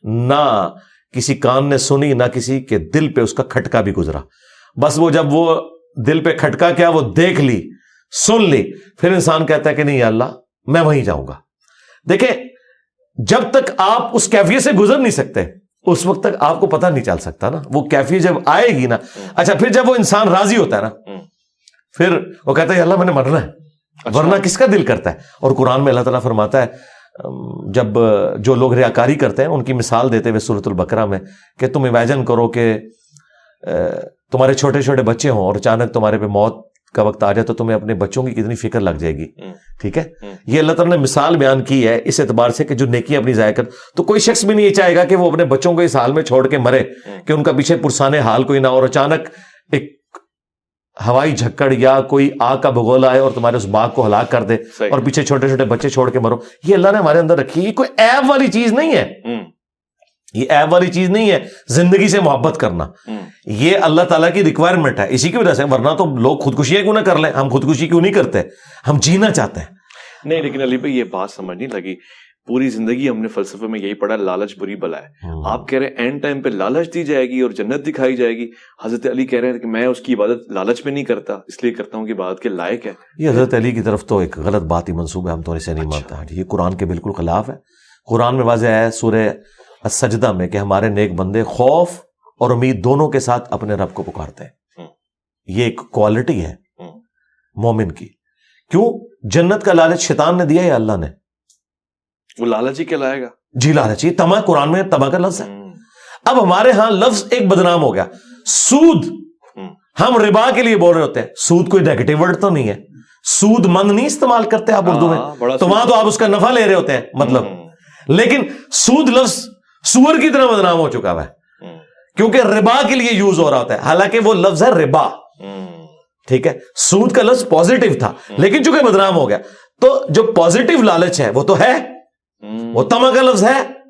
نہ کسی کان نے سنی نہ کسی کے دل پہ اس کا کھٹکا بھی گزرا۔ بس وہ جب وہ دل پہ کھٹکا کیا وہ دیکھ لی سن لی پھر انسان کہتا ہے کہ نہیں اللہ میں وہیں جاؤں گا۔ دیکھیں جب تک آپ اس کیفیت سے گزر نہیں سکتے اس وقت تک آپ کو پتہ نہیں چل سکتا نا۔ وہ کیفیت جب آئے گی نا اچھا پھر جب وہ انسان راضی ہوتا ہے نا پھر وہ کہتا ہے اللہ میں نے مرنا ہے۔ اچھا۔ ورنہ کس کا دل کرتا ہے؟ اور قرآن میں اللہ تعالیٰ فرماتا ہے جب جو لوگ ریاکاری کرتے ہیں ان کی مثال دیتے ہوئے صورت البکرا میں کہ تم امیجن کرو کہ تمہارے چھوٹے چھوٹے بچے ہوں اور اچانک تمہارے پہ موت کا وقت آ جائے تو تمہیں اپنے بچوں کی کتنی فکر لگ جائے گی۔ ٹھیک ہے؟ یہ اللہ تعالیٰ نے مثال بیان کی ہے اس اعتبار سے کہ جو نیکی اپنی ضائع کر تو کوئی شخص بھی نہیں یہ چاہے گا کہ وہ اپنے بچوں کو اس حال میں چھوڑ کے مرے کہ ان کا پیچھے پرسانے حال کوئی نہ اور اچانک ایک ہوائی جھکڑ یا کوئی آگ کا بگولا آئے اور تمہارے اس باغ کو ہلاک کر دے اور پیچھے چھوٹے چھوٹے بچے چھوڑ کے مرو۔ یہ اللہ نے ہمارے اندر رکھی یہ کوئی ایب والی چیز نہیں ہے۔ یہ ایب والی چیز نہیں ہے زندگی سے محبت کرنا۔ یہ اللہ تعالیٰ کی ریکوائرمنٹ ہے۔ اسی کی وجہ سے ورنہ تو لوگ خودکشیاں کیوں نہ کر لیں؟ ہم خودکشی کیوں نہیں کرتے؟ ہم جینا چاہتے ہیں۔ نہیں لیکن علی بھائی یہ بات سمجھ نہیں لگی۔ پوری زندگی ہم نے فلسفے میں یہی پڑھا لالچ بری بلا ہے۔ آپ کہہ رہے ہیں اینڈ ٹائم پہ لالچ دی جائے گی اور جنت دکھائی جائے گی۔ حضرت علی کہہ رہے ہیں کہ میں اس کی عبادت لالچ میں نہیں کرتا اس لیے کرتا ہوں کہ عبادت کے لائق ہے۔ یہ حضرت علی کی طرف تو ایک غلط بات ہی منصوب ہے ہم تو اسے نہیں اچھا۔ مانتا یہ قرآن کے بالکل خلاف ہے۔ قرآن میں واضح ہے سورہ سجدہ میں کہ ہمارے نیک بندے خوف اور امید دونوں کے ساتھ اپنے رب کو پکارتے ہیں۔ یہ ایک کوالٹی ہے۔ مومن کی۔ کیوں؟ جنت کا لالچ شیطان نے دیا یا اللہ نے؟ وہ لالچ ہی کہلائے گا؟ جی لالچ۔ تما قرآن میں تما کا لفظ ہے۔ اب ہمارے ہاں لفظ ایک بدنام ہو گیا۔ سود۔ ہم ربا کے لیے بول رہے ہوتے ہیں۔ سود کوئی نیگیٹو ورڈ تو نہیں ہے۔ سود مند نہیں استعمال کرتے آپ اردو میں۔ ہاں، تو وہاں تو آپ اس کا نفع لے رہے ہوتے ہیں مطلب۔ لیکن سود لفظ سور کی طرح بدنام ہو چکا ہوا ہے کیونکہ ربا کے لیے یوز ہو رہا ہوتا ہے۔ حالانکہ وہ لفظ ہے ربا۔ ٹھیک ہے؟ سود کا لفظ پوزیٹو تھا۔ لیکن چونکہ بدنام ہو گیا تو جو پوزیٹو لالچ ہے وہ تو ہے۔ وہ تما کا لفظ ہے۔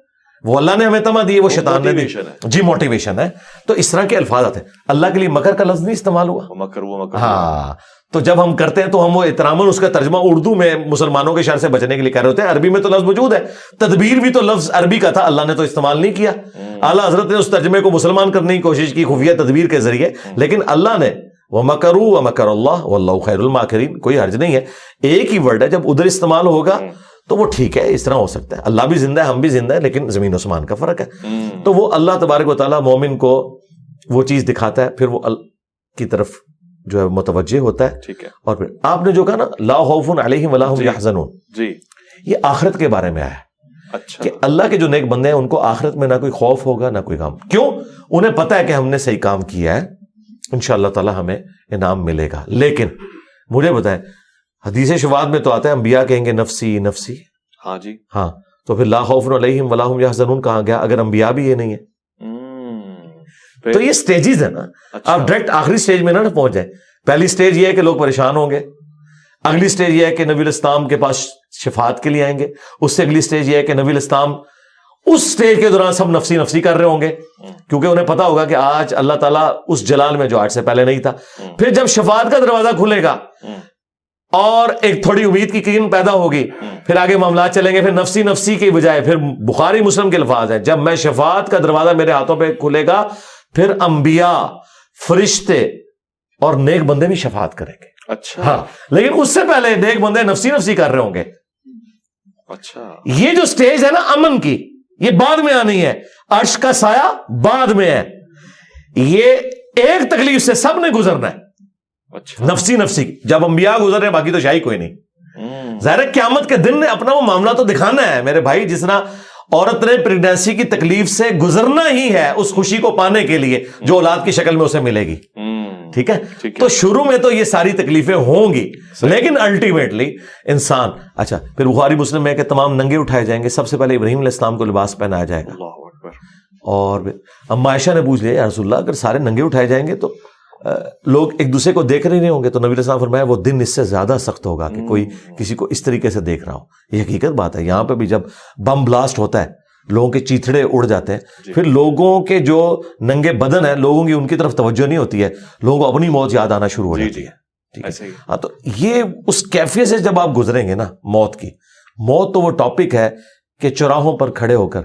وہ اللہ نے ہمیں تما دی وہ شیطان نے دی۔ جی موٹیویشن ہے۔ تو اس طرح کے الفاظ آتے ہیں۔ اللہ کے لیے مکر کا لفظ نہیں استعمال ہوا؟ مکر وہ مکر۔ ہاں۔ تو جب ہم کرتے ہیں تو ہم وہ احترام اس کا ترجمہ اردو میں مسلمانوں کے شہر سے بچنے کے لیے کہہ رہے ہوتے ہیں۔ عربی میں تو لفظ موجود ہے۔ تدبیر بھی تو لفظ عربی کا تھا۔ اللہ نے تو استعمال نہیں کیا۔ اعلیٰ حضرت نے اس ترجمے کو مسلمان کرنے کی کوشش کی خفیہ تدبیر کے ذریعے۔ لیکن اللہ نے وہ مکرو و مکر اللہ و اللہ خیر الماکرین۔ کوئی حرج نہیں ہے۔ ایک ہی ورڈ ہے جب ادھر استعمال ہوگا تو وہ ٹھیک ہے اس طرح ہو سکتا ہے۔ اللہ بھی زندہ ہے ہم بھی زندہ ہے لیکن زمین عثمان کا فرق ہے۔ تو وہ اللہ تبارک و تعالیٰ مومن کو وہ چیز دکھاتا ہے پھر وہ کی طرف جو ہے متوجہ ہوتا ہے۔ ٹھیک ہے۔ اور پھر آپ نے جو کہا نا لا خوف علیہم ولا هم يحزنون جی۔ یہ آخرت کے بارے میں آیا ہے۔ اچھا۔ کہ اللہ کے جو نیک بندے ہیں ان کو آخرت میں نہ کوئی خوف ہوگا نہ کوئی کام کیوں؟ انہیں پتا ہے کہ ہم نے صحیح کام کیا ہے۔ انشاءاللہ تعالی ہمیں انعام ملے گا۔ لیکن مجھے بتائیں حدیث شواد میں تو آتا ہے انبیاء کہیں گے نفسی نفسی۔ ہاں جی۔ ہاں تو پھر لا خوف علیہم ولا هم يحزنون کہاں گیا اگر انبیاء بھی یہ نہیں ہے تو یہ سٹیجز ہے نا۔ اچھا۔ آپ ڈائریکٹ آخری سٹیج میں نہ پہنچ جائیں۔ پہلی سٹیج یہ ہے کہ لوگ پریشان ہوں گے۔ اگلی سٹیج یہ ہے کہ نبی الاسلام کے پاس شفاعت کے لیے آئیں گے۔ اس سے اگلی سٹیج یہ ہے کہ نبی الاسلام اس سٹیج کے دوران سب نفسی نفسی کر رہے ہوں گے۔ کیونکہ انہیں پتا ہوگا کہ آج اللہ تعالیٰ اس جلال میں جو آج سے پہلے نہیں تھا۔ پھر جب شفاعت کا دروازہ کھلے گا اور ایک تھوڑی امید کی کریم پیدا ہوگی۔ پھر آگے معاملات چلیں گے پھر نفسی نفسی کی بجائے پھر بخاری مسلم کے الفاظ ہیں۔ جب میں شفاعت کا دروازہ میرے ہاتھوں پہ کھلے گا پھر انبیاء فرشتے اور نیک بندے بھی شفاعت کریں گے۔ اچھا۔ ہاں لیکن اس سے پہلے نیک بندے نفسی نفسی کر رہے ہوں گے۔ اچھا۔ یہ جو سٹیج ہے نا امن کی یہ بعد میں آنی ہے۔ عرش کا سایہ بعد میں ہے۔ یہ ایک تکلیف سے سب نے گزرنا ہے۔ اچھا۔ نفسی نفسی جب انبیاء گزر رہے ہیں باقی تو شاہی کوئی نہیں۔ ظاہر قیامت کے دن نے اپنا وہ معاملہ تو دکھانا ہے۔ میرے بھائی جس طرح عورت نے پریگنسی کی تکلیف سے گزرنا ہی ہے اس خوشی کو پانے کے لیے جو اولاد کی شکل میں اسے ملے گی۔ ٹھیک ہے؟ تو شروع میں تو یہ ساری تکلیفیں ہوں گی لیکن الٹیمیٹلی انسان اچھا پھر بخاری مسلم میں کہ تمام ننگے اٹھائے جائیں گے۔ سب سے پہلے ابراہیم علیہ السلام کو لباس پہنایا جائے گا۔ اور عائشہ نے پوچھ لیا رسول اللہ اگر سارے ننگے اٹھائے جائیں گے تو لوگ ایک دوسرے کو دیکھ رہے نہیں ہوں گے تو نبی السلام فرمایا وہ دن اس سے زیادہ سخت ہوگا کہ کوئی کسی کو اس طریقے سے دیکھ رہا ہو۔ یہ حقیقت بات ہے۔ یہاں پہ بھی جب بم بلاسٹ ہوتا ہے لوگوں کے چیتڑے اڑ جاتے ہیں جی۔ پھر لوگوں کے جو ننگے بدن ہیں لوگوں کی ان کی طرف توجہ نہیں ہوتی ہے۔ لوگوں کو اپنی موت یاد آنا شروع ہو جی، جاتی جی۔ ہے۔ ہاں تو یہ اس کیفیت سے جب آپ گزریں گے نا موت کی موت تو وہ ٹاپک ہے کہ چوراہوں پر کھڑے ہو کر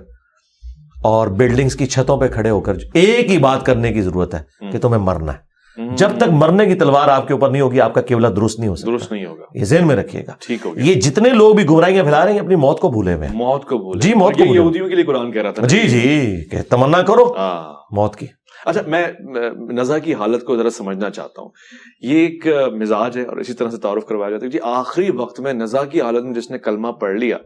اور بلڈنگز کی چھتوں پہ کھڑے ہو کر ایک ہی بات کرنے کی ضرورت ہے کہ تمہیں مرنا ہے۔ جب تک مرنے کی تلوار آپ کے اوپر نہیں ہوگی آپ کا کیولا درست نہیں ہو سکتا۔ درست نہیں ہوگا۔ یہ ذہن میں رکھیے گا۔ ٹھیک ہو گیا۔ یہ جتنے لوگ بھی گمراہیاں پھیلا رہے ہیں اپنی موت کو بھولے ہوئے موت کو بھول جی، موت کو بھولے۔ یہودیوں کے لیے قرآن کہہ رہا تھا۔ جی جی کہ تمنا کرو۔ ہاں۔ موت کی۔ اچھا میں نزا کی حالت کو ذرا سمجھنا چاہتا ہوں۔ یہ ایک مزاج ہے اور اسی طرح سے تعارف کروایا جاتا ہے۔ جی آخری وقت میں نزا کی حالت میں جس نے کلمہ پڑھ لیا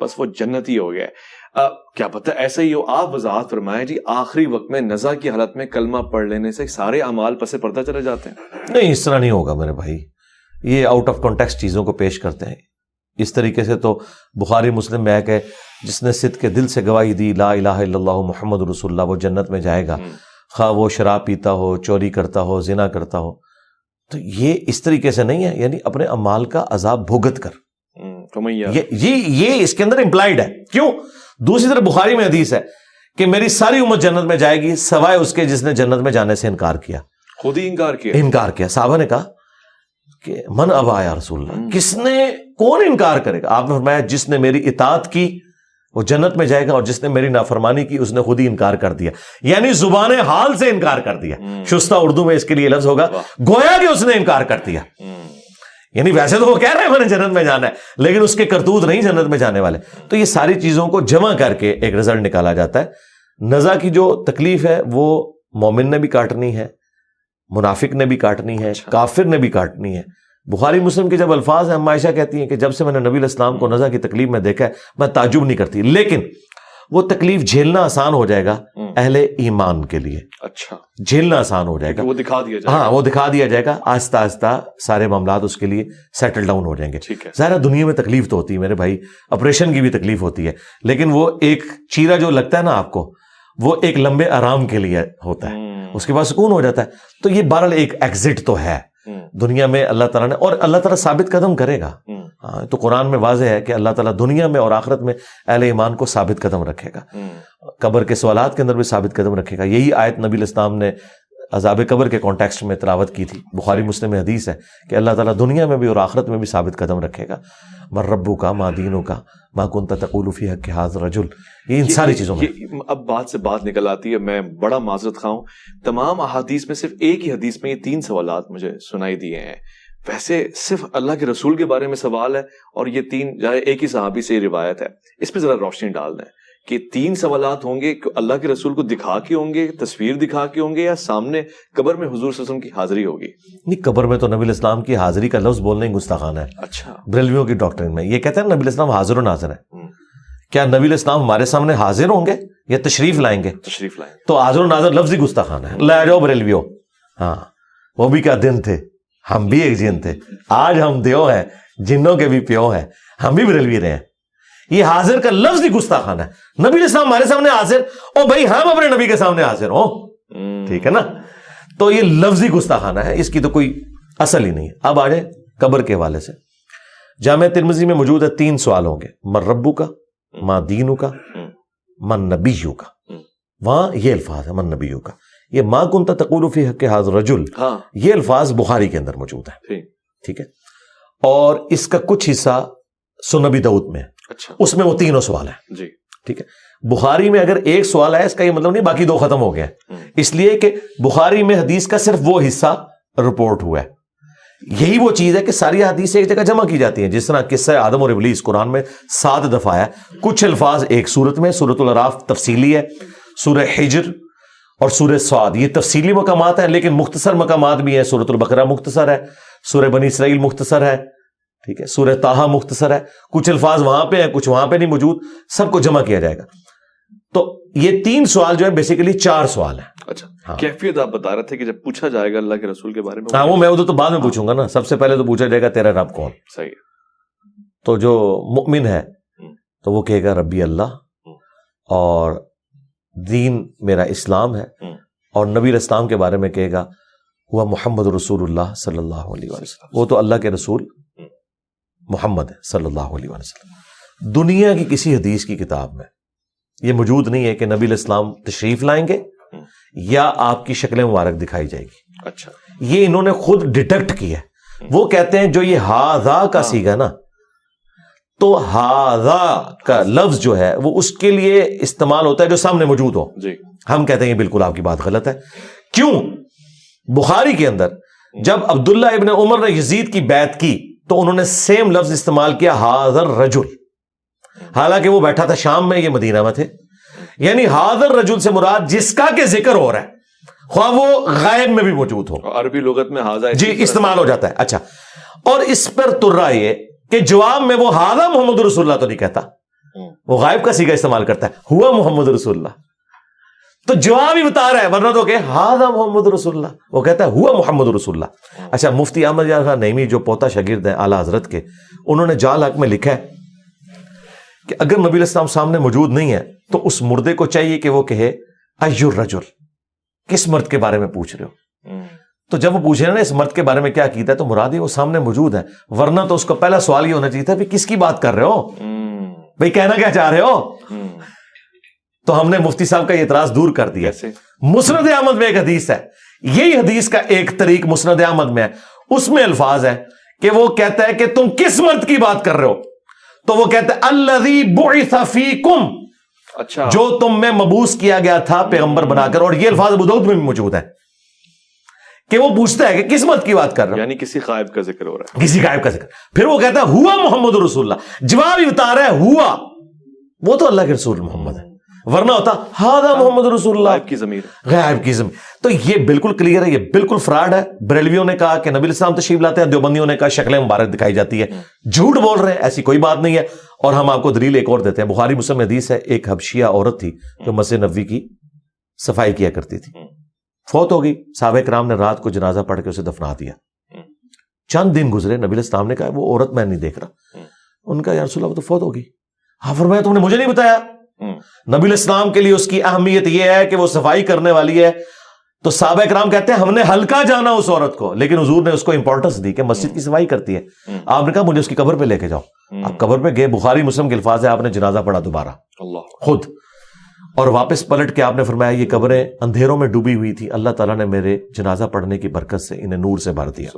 بس وہ جنتی ہو گیا۔ ہے آ، کیا پتہ ایسا ہی ہو آپ وضاحت فرمائیں۔ جی آخری وقت میں نزا کی حالت میں کلمہ پڑھ لینے سے سارے اعمال پسے پردہ چلے جاتے ہیں۔ نہیں اس طرح نہیں ہوگا میرے بھائی۔ یہ آؤٹ آف کانٹیکس چیزوں کو پیش کرتے ہیں۔ اس طریقے سے تو بخاری مسلم میں ہے کہ جس نے صد کے دل سے گواہی دی لا الہ الا اللہ محمد رسول اللہ وہ جنت میں جائے گا۔ خواہ وہ شراب پیتا ہو چوری کرتا ہو زنا کرتا ہو۔ تو یہ اس طریقے سے نہیں ہے یعنی اپنے امال کا عذاب بھگت کر۔ یہ اس کے اندر امپلائڈ ہے۔ کیوں؟ دوسری طرف بخاری میں حدیث ہے کہ میری ساری امت جنت میں جائے گی سوائے اس کے جس نے جنت میں جانے سے انکار کیا۔ خود ہی انکار کیا۔ انکار کیا۔ صحابہ نے کہا کہ من ابا یا رسول اللہ۔ کس نے کون انکار کرے گا؟ آپ نے فرمایا جس نے میری اطاعت کی وہ جنت میں جائے گا اور جس نے میری نافرمانی کی اس نے خود ہی انکار کر دیا۔ یعنی زبان حال سے انکار کر دیا۔ شستہ اردو میں اس کے لیے لفظ ہوگا۔ گویا کہ اس نے انکار کر دیا۔ یعنی ویسے تو وہ کہہ رہے ہیں میں نے جنت میں جانا ہے لیکن اس کے کرتوت نہیں جنت میں جانے والے۔ تو یہ ساری چیزوں کو جمع کر کے ایک رزلٹ نکالا جاتا ہے۔ نزا کی جو تکلیف ہے وہ مومن نے بھی کاٹنی ہے منافق نے بھی کاٹنی ہے اچھا۔ کافر نے بھی کاٹنی ہے۔ بخاری مسلم کے جب الفاظ ہیں ہم عائشہ کہتی ہیں کہ جب سے میں نے نبی علیہ السلام کو نزا کی تکلیف میں دیکھا ہے میں تعجب نہیں کرتی۔ لیکن وہ تکلیف جھیلنا آسان ہو جائے گا اہل ایمان کے لیے۔ اچھا۔ جھیلنا آسان ہو جائے گا۔ وہ دکھا دیا جائے ہاں وہ دکھا دیا جائے گا۔ آہستہ آہستہ سارے معاملات اس کے لیے سیٹل ڈاؤن ہو جائیں گے۔ ظاہر دنیا میں تکلیف تو ہوتی ہے میرے بھائی آپریشن کی بھی تکلیف ہوتی ہے۔ لیکن وہ ایک چیرا جو لگتا ہے نا آپ کو وہ ایک لمبے آرام کے لیے ہوتا ہے۔ اس کے بعد سکون ہو جاتا ہے۔ تو یہ بہرحال ایک ایگزٹ تو ہے۔ دنیا میں اللہ تعالیٰ نے اور اللہ تعالیٰ ثابت قدم کرے گا۔ ہاں تو قرآن میں واضح ہے کہ اللہ تعالیٰ دنیا میں اور آخرت میں اہل ایمان کو ثابت قدم رکھے گا۔ قبر کے سوالات کے اندر بھی ثابت قدم رکھے گا۔ یہی آیت نبی الاسلام نے عذاب قبر کے کانٹیکسٹ میں تلاوت کی تھی۔ بخاری مسلم میں حدیث ہے کہ اللہ تعالیٰ دنیا میں بھی اور آخرت میں بھی ثابت قدم رکھے گا۔ مر ربو کا ماں دینوں کا ماں کن تقول فی حق حاض رجل یہ ان ساری چیزوں میں اب بات سے بات نکل آتی ہے۔ میں بڑا معذرت خواہ ہوں۔ تمام احادیث میں صرف ایک ہی حدیث میں یہ تین سوالات مجھے سنائی دیے ہیں۔ ویسے صرف اللہ کے رسول کے بارے میں سوال ہے اور یہ تین ایک ہی صحابی سے روایت ہے۔ اس پہ ذرا روشنی ڈال دیں۔ کہ تین سوالات ہوں گے اللہ کے رسول کو دکھا کے ہوں گے تصویر دکھا کے ہوں گے یا سامنے قبر میں حضور صلی اللہ علیہ وسلم کی حاضری ہوگی؟ نہیں قبر میں تو نبی الاسلام کی حاضری کا لفظ بولنا ہی گستاخانہ ہے۔ اچھا۔ بریلویوں کی ڈاکٹرین میں۔ یہ کہتے ہیں نبی الاسلام حاضر و ناظر ہے کیا نبی الاسلام ہمارے سامنے حاضر ہوں گے یا تشریف لائیں گے؟ تشریف لائیں۔ تو حاضر و ناظر لفظ ہی گستاخانہ ہے۔ لے جاؤ بریلویو ہاں۔ وہ بھی کیا دن تھے؟ ہم بھی ایک جن تھے۔ آج ہم دیو ہیں جنوں کے بھی پیو ہیں۔ ہم بھی بریلوی رہے ہیں۔ یہ حاضر کا لفظ ہی گستاخانہ ہے۔ نبی الاسلام ہمارے سامنے حاضر۔ او بھائی ہم اپنے نبی کے سامنے حاضر ہوں۔ ٹھیک ہے نا؟ تو یہ لفظی گستاخانہ ہے۔ اس کی تو کوئی اصل ہی نہیں ہے۔ اب آجے قبر کے حوالے سے۔ جامع ترمزی میں موجود ہے تین سوال ہوں گے۔ من ربو کا ماں دینو کا من نبیو کا۔ وہاں یہ الفاظ ہے من نبیو کا۔ یہ ماں کن تقول فی حق حاضر رجل۔ ہاں۔ یہ الفاظ بخاری کے اندر موجود ہے ٹھیک۔ ٹھیک ہے؟ اور اس کا کچھ حصہ سنبی دعود میں ہے۔ اچھا۔ اس میں وہ تینوں سوال ہیں۔ جی۔ ٹھیک ہے۔ بخاری میں اگر ایک سوال ہے اس کا یہ مطلب نہیں باقی دو ختم ہو گئے۔ اس لیے کہ بخاری میں حدیث کا صرف وہ حصہ رپورٹ ہوا ہے۔ یہی وہ چیز ہے کہ ساری حدیث ایک جگہ جمع کی جاتی ہیں۔ جس طرح قصہ آدم اور ابلیس قرآن میں سات دفعہ ہے۔ کچھ الفاظ ایک صورت میں صورت العراف تفصیلی ہے سورہ حجر اور سورہ سعد۔ یہ تفصیلی مقامات ہیں لیکن مختصر مقامات بھی ہیں۔ سورت البقرہ مختصر ہے سورہ بنی اسرائیل مختصر ہے۔ ٹھیک ہے سورہ تاہا مختصر ہے کچھ الفاظ وہاں پہ ہیں کچھ وہاں پہ نہیں موجود سب کو جمع کیا جائے گا تو یہ تین سوال جو ہے بیسیکلی چار سوال ہیں اچھا ہاں۔ کیفیت آپ بتا رہے تھے کہ جب پوچھا جائے گا اللہ کے رسول کے بارے میں ہاں وہ میں ادھر تو بعد میں پوچھوں گا نا سب سے پہلے تو پوچھا جائے گا تیرا رب کون صحیح تو جو مؤمن ہے۔ تو وہ کہے گا ربی اللہ۔ اور دین میرا اسلام ہے۔ اور نبی اسلام کے بارے میں کہے گا وہ محمد رسول اللہ صلی اللہ علیہ وسلم وہ تو اللہ کے رسول۔ محمد ہے صلی اللہ علیہ وسلم۔ دنیا کی کسی حدیث کی کتاب میں یہ موجود نہیں ہے کہ نبی الاسلام تشریف لائیں گے۔ یا آپ کی شکل مبارک دکھائی جائے گی۔ اچھا۔ یہ انہوں نے خود ڈیٹیکٹ کیا ہے۔ وہ کہتے ہیں جو یہ ہاضا کا ہاں۔ سیگا نا تو ہاضا کا لفظ جو ہے وہ اس کے لیے استعمال ہوتا ہے جو سامنے موجود ہو۔ جی۔ ہم کہتے ہیں یہ بالکل آپ کی بات غلط ہے۔ کیوں؟ بخاری کے اندر جب عبداللہ ابن عمر نے یزید کی بیعت کی تو انہوں نے سیم لفظ استعمال کیا حاضر رجل. حالانکہ وہ بیٹھا تھا شام میں یہ مدینہ میں تھے۔ یعنی حاضر رجل سے مراد جس کا کہ ذکر ہو رہا ہے۔ خواہ وہ غائب میں بھی موجود ہو۔ عربی لغت میں حاضر جی استعمال ہو جاتا ہے۔ اچھا۔ اور اس پر ترا یہ کہ جواب میں وہ ہاضا محمد رسول اللہ تو نہیں کہتا۔ وہ غائب کا سیگا استعمال کرتا ہے۔ ہوا محمد رسول اللہ۔ تو جواب ہی بتا رہا ہے ورنہ تو کہ ہاضا محمد رسول اللہ. وہ کہتا ہے ہوا محمد رسول اللہ. اچھا مفتی احمد یار خان نعمی جو پوتا شاگرد ہیں اعلیٰ حضرت کے انہوں نے جال حق میں لکھا ہے کہ اگر نبی الاسلام سامنے موجود نہیں ہے تو اس مردے کو چاہیے کہ وہ کہے ایور رجل کس مرد کے بارے میں پوچھ رہے ہو؟ تو جب وہ پوچھ رہے نا اس مرد کے بارے میں کیا کیتا ہے تو مرادی وہ سامنے موجود ہے ورنہ تو اس کو پہلا سوال یہ ہونا چاہیے تھا کس کی بات کر رہے ہو؟ بھائی کہنا کیا چاہ رہے ہو؟ تو ہم نے مفتی صاحب کا یہ اعتراض دور کر دیا۔ مسند احمد میں ایک حدیث ہے۔ یہی حدیث کا ایک طریق مسند احمد میں ہے۔ اس میں الفاظ ہے کہ وہ کہتا ہے کہ تم کس مرد کی بات کر رہے ہو؟ تو وہ کہتا ہے اللہ فیکم۔ اچھا۔ جو تم میں مبوس کیا گیا تھا پیغمبر بنا کر۔ اور یہ الفاظ بدود میں بھی موجود ہے کہ وہ پوچھتا ہے کہ کس مت کی بات کر رہا یعنی کسی قائب کا ذکر ہو رہا ہے۔ کسی قائب کا ذکر۔ پھر وہ کہتا ہے ہوا محمد رسول اللہ۔ جواب ہی بتا رہا ہے ہوا۔ وہ تو اللہ کے رسول محمد ہے۔ ورنہ ہوتا ہاں محمد رسول اللہ. کی زمین غائب کی زمین تو یہ بالکل کلیئر ہے یہ بالکل فراڈ ہے. بریلویوں نے کہا کہ نبی السلام تشریف لاتے ہیں دیوبندیوں نے کہا شکلیں مبارک دکھائی جاتی ہے جھوٹ بول رہے ہیں ایسی کوئی بات نہیں ہے. اور ہم آپ کو دلیل ایک اور دیتے ہیں. بخاری مسلم حدیث ہے ایک حبشیہ عورت تھی جو مسجد نبی کی صفائی کیا کرتی تھی. فوت ہو گئی صحابہ کرام نے رات کو جنازہ پڑھ کے اسے دفنا دیا. چند دن گزرے نبی السلام نے کہا وہ عورت میں نہیں دیکھ رہا. ان کا یارس اللہ تو فوت ہوگی ہاں فرمایا تم نے مجھے نہیں بتایا. نبی الاسلام کے لیے اس کی اہمیت یہ ہے کہ وہ صفائی کرنے والی ہے۔ تو صحابہ کرام کہتے ہیں ہم نے ہلکا جانا اس عورت کو لیکن حضور نے اس کو امپورٹنس دی کہ مسجد کی صفائی کرتی ہے۔ آپ نے کہا مجھے اس کی قبر پہ لے کے جاؤ۔ آپ قبر پہ گئے بخاری مسلم کے الفاظ ہے آپ نے جنازہ پڑھا دوبارہ۔ خود۔ اور واپس پلٹ کے آپ نے فرمایا یہ قبریں اندھیروں میں ڈوبی ہوئی تھی اللہ تعالیٰ نے میرے جنازہ پڑھنے کی برکت سے انہیں نور سے بھر دیا۔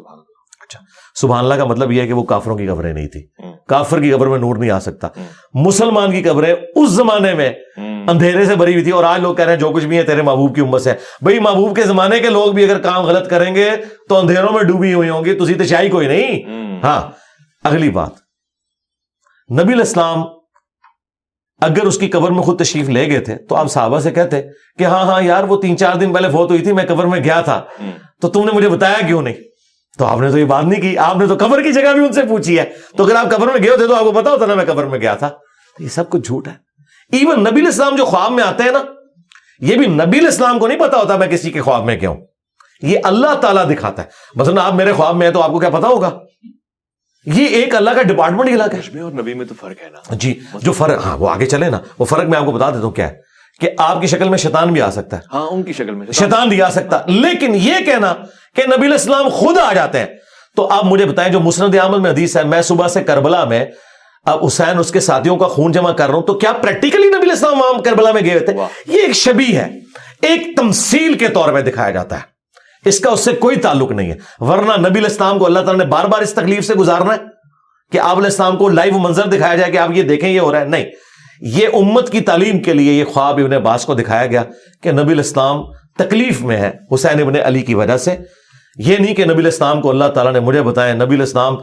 اچھا۔ سبحان اللہ کا مطلب یہ ہے کہ وہ کافروں کی قبریں نہیں تھی کافر کی قبر میں نور نہیں آ سکتا۔ مسلمان کی قبریں اس زمانے میں اندھیرے سے بھری ہوئی تھی اور آج لوگ کہہ رہے ہیں جو کچھ بھی ہے تیرے محبوب کی امت سے۔ بھائی محبوب کے زمانے کے لوگ بھی اگر کام غلط کریں گے تو اندھیروں میں ڈوبی ہوئی ہوں گی تو شاہی کوئی نہیں۔ ہاں اگلی بات۔ نبی الاسلام اگر اس کی قبر میں خود تشریف لے گئے تھے تو آپ صحابہ سے کہتے کہ ہاں ہاں یار، وہ تین چار دن پہلے فوت ہوئی تھی، میں قبر میں گیا تھا۔ تو تم نے مجھے بتایا کیوں نہیں؟ تو آپ نے تو یہ بات نہیں کی آپ نے تو قبر کی جگہ بھی ان سے پوچھی ہے۔ تو اگر آپ قبر میں گئے ہوتے تو آپ کو پتا ہوتا نا میں قبر میں گیا تھا۔ تو یہ سب کچھ جھوٹ ہے۔ ایون نبی الاسلام جو خواب میں آتے ہیں نا یہ بھی نبی الاسلام کو نہیں پتا ہوتا میں کسی کے خواب میں کیا ہوں یہ اللہ تعالیٰ دکھاتا ہے۔ مثلا آپ میرے خواب میں ہیں تو آپ کو کیا پتا ہوگا؟ یہ ایک اللہ کا ڈپارٹمنٹ علاقہ ہے۔ اور نبی میں تو فرق ہے نا۔ جی جو فرق ہاں وہ آگے چلے نا۔ وہ فرق میں آپ کو بتا دیتا ہوں کیا ہے۔ کہ آپ کی شکل میں شیطان بھی آ سکتا ہے۔ ہاں ان کی شکل میں شیطان۔ بھی آ سکتا۔ لیکن یہ کہنا کہ نبی الاسلام خود آ جاتے ہیں۔ تو آپ مجھے بتائیں جو مسند عمل میں حدیث ہے میں صبح سے کربلا میں اب حسین اس کے ساتھیوں کا خون جمع کر رہا ہوں تو کیا پریکٹیکلی نبی الاسلام کربلا میں گئے تھے؟ یہ ایک شبی ہے۔ ایک تمثیل کے طور پہ دکھایا جاتا ہے۔ اس کا اس سے کوئی تعلق نہیں ہے۔ ورنہ نبی الاسلام کو اللہ تعالیٰ نے بار بار اس تکلیف سے گزارنا ہے کہ آپ علیہ السلام کو لائیو منظر دکھایا جائے کہ آپ یہ دیکھیں یہ ہو رہا ہے۔ نہیں۔ یہ امت کی تعلیم کے لیے یہ خواب ابن عباس کو دکھایا گیا کہ نبی الاسلام تکلیف میں ہے حسین ابن علی کی وجہ سے۔ یہ نہیں کہ نبی الاسلام کو اللہ تعالیٰ نے مجھے بتایا نبی الاسلام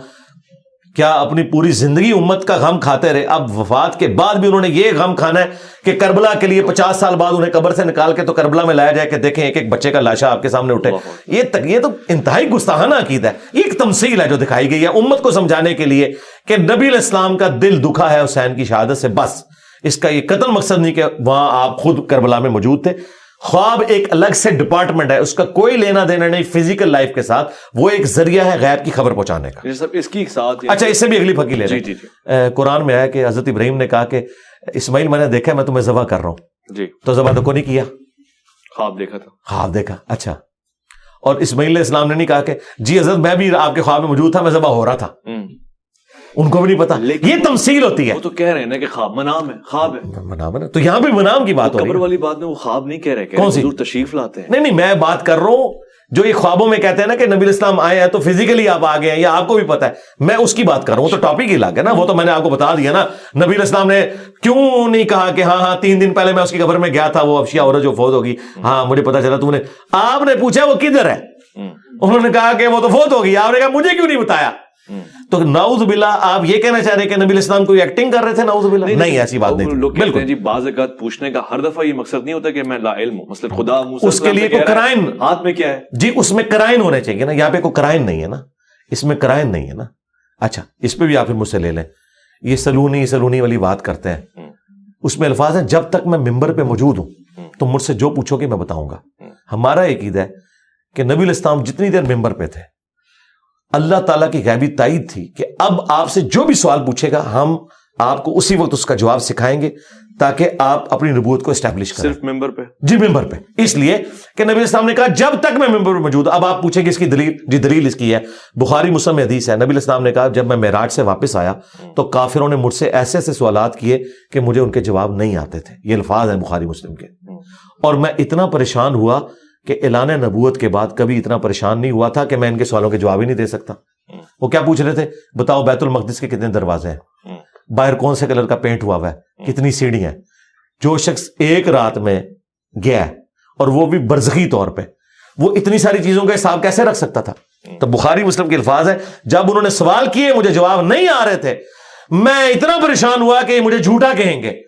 کیا اپنی پوری زندگی امت کا غم کھاتے رہے؟ اب وفات کے بعد بھی انہوں نے یہ غم کھانا ہے کہ کربلا کے لیے پچاس سال بعد انہیں قبر سے نکال کے تو کربلا میں لایا جائے کہ دیکھیں ایک ایک بچے کا لاشا آپ کے سامنے اٹھے۔ یہ تک یہ تو انتہائی گستاحانہ عقید ہے۔ یہ ایک تمثیل ہے جو دکھائی گئی ہے۔ امت کو سمجھانے کے لیے کہ نبی الاسلام کا دل دکھا ہے حسین کی شہادت سے بس۔ اس کا یہ قتل مقصد نہیں کہ وہاں آپ خود کربلا میں موجود تھے۔ خواب ایک الگ سے ڈپارٹمنٹ ہے اس کا کوئی لینا دینا نہیں فزیکل لائف کے ساتھ وہ ایک ذریعہ ہے غیر کی خبر پہنچانے کا۔ اس کی ساتھ اچھا اس سے بھی اگلی پھکی لے جی جی قرآن میں آیا کہ حضرت ابراہیم نے کہا کہ اسماعیل میں نے دیکھا میں تمہیں ذبح کر رہا ہوں۔ جی۔ تو ذبح تو کو نہیں کیا؟ خواب دیکھا تھا۔ خواب دیکھا اچھا۔ اور اسماعیل اسلام نے نہیں کہا کہ جی حضرت میں بھی آپ کے خواب میں موجود تھا میں ذبح ہو رہا تھا۔ ان کو بھی نہیں پتا۔ یہ تمثیل ہوتی ہے۔ وہ تو کہہ رہے ہیں نا کہ خواب منام ہے خواب ہے۔ منام ہے تو یہاں بھی منام کی بات قبر والی بات میں وہ خواب نہیں کہہ رہے کون سی؟ تشریف لاتے ہیں۔ نہیں نہیں میں بات کر رہا ہوں۔ جو یہ خوابوں میں کہتے ہیں نا کہ نبی اسلام آئے ہیں تو فزیکلی آپ آ گئے ہیں یا آپ کو بھی پتا ہے۔ میں اس کی بات کر رہا ہوں تو ٹاپک ہی لاگ ہے نا۔ وہ تو میں نے آپ کو بتا دیا نا۔ نبی اسلام نے کیوں نہیں کہا کہ ہاں ہاں تین دن پہلے میں اس کی خبر میں گیا تھا وہ افشیا عورت جو فوت ہوگی۔ ہاں مجھے پتا چلا تم نے۔ آپ نے پوچھا وہ کدھر ہے؟ انہوں نے کہا کہ وہ تو فوت ہو گئی آپ نے کہا مجھے کیوں نہیں بتایا؟ تو ناؤز بلا آپ یہ کہنا چاہ رہے کہ نبی اسلام کو ایکٹنگ کر رہے تھے؟ ناؤز بلا نہیں ایسی بات نہیں لوگ بالکل۔ جی بعض اوقات پوچھنے کا ہر دفعہ یہ مقصد نہیں ہوتا کہ میں لا علم ہوں۔ مثلا خدا اس کے لیے کوئی کرائن ہاتھ میں کیا ہے؟ جی اس میں کرائن ہونے چاہیے نا۔ یہاں پہ کوئی کرائن نہیں ہے نا۔ اس میں کرائن نہیں ہے نا۔ اچھا اس پہ بھی آپ مجھ سے لے لیں۔ یہ سلونی سلونی والی بات کرتے ہیں۔ اس میں الفاظ ہیں جب تک میں ممبر پہ موجود ہوں تو مجھ سے جو پوچھو گے میں بتاؤں گا۔ ہمارا ایک عید ہے کہ نبی الاسلام جتنی دیر ممبر پہ تھے اللہ تعالیٰ کی غیبی تائید تھی کہ اب آپ سے جو بھی سوال پوچھے گا ہم آپ کو اسی وقت اس کا جواب سکھائیں گے تاکہ آپ اپنی نبوت کو اسٹیبلش کریں۔ صرف ممبر پہ۔ جی ممبر پہ۔ اس لیے کہ نبی السلام نے کہا جب تک میں ممبر پہ موجود اب آپ پوچھیں گے اس کی دلیل۔ جی دلیل اس کی ہے۔ بخاری مسلم حدیث ہے نبی السلام نے کہا جب میں معراج سے واپس آیا تو کافروں نے مجھ سے ایسے ایسے سوالات کیے کہ مجھے ان کے جواب نہیں آتے تھے۔ یہ الفاظ ہیں بخاری مسلم کے۔ اور میں اتنا پریشان ہوا کہ اعلان نبوت کے بعد کبھی اتنا پریشان نہیں ہوا تھا کہ میں ان کے سوالوں کے جواب ہی نہیں دے سکتا۔ وہ کیا پوچھ رہے تھے؟ بتاؤ بیت المقدس کے کتنے دروازے ہیں؟ باہر کون سے کلر کا پینٹ ہوا ہوا ہے؟ کتنی سیڑھی ہیں؟ جو شخص ایک رات میں گیا اور وہ بھی برزخی طور پہ۔ وہ اتنی ساری چیزوں کا حساب کیسے رکھ سکتا تھا؟ تو بخاری مسلم کے الفاظ ہے جب انہوں نے سوال کیے، مجھے جواب نہیں آ رہے تھے۔ میں اتنا پریشان ہوا کہ مجھے جھوٹا کہیں گے۔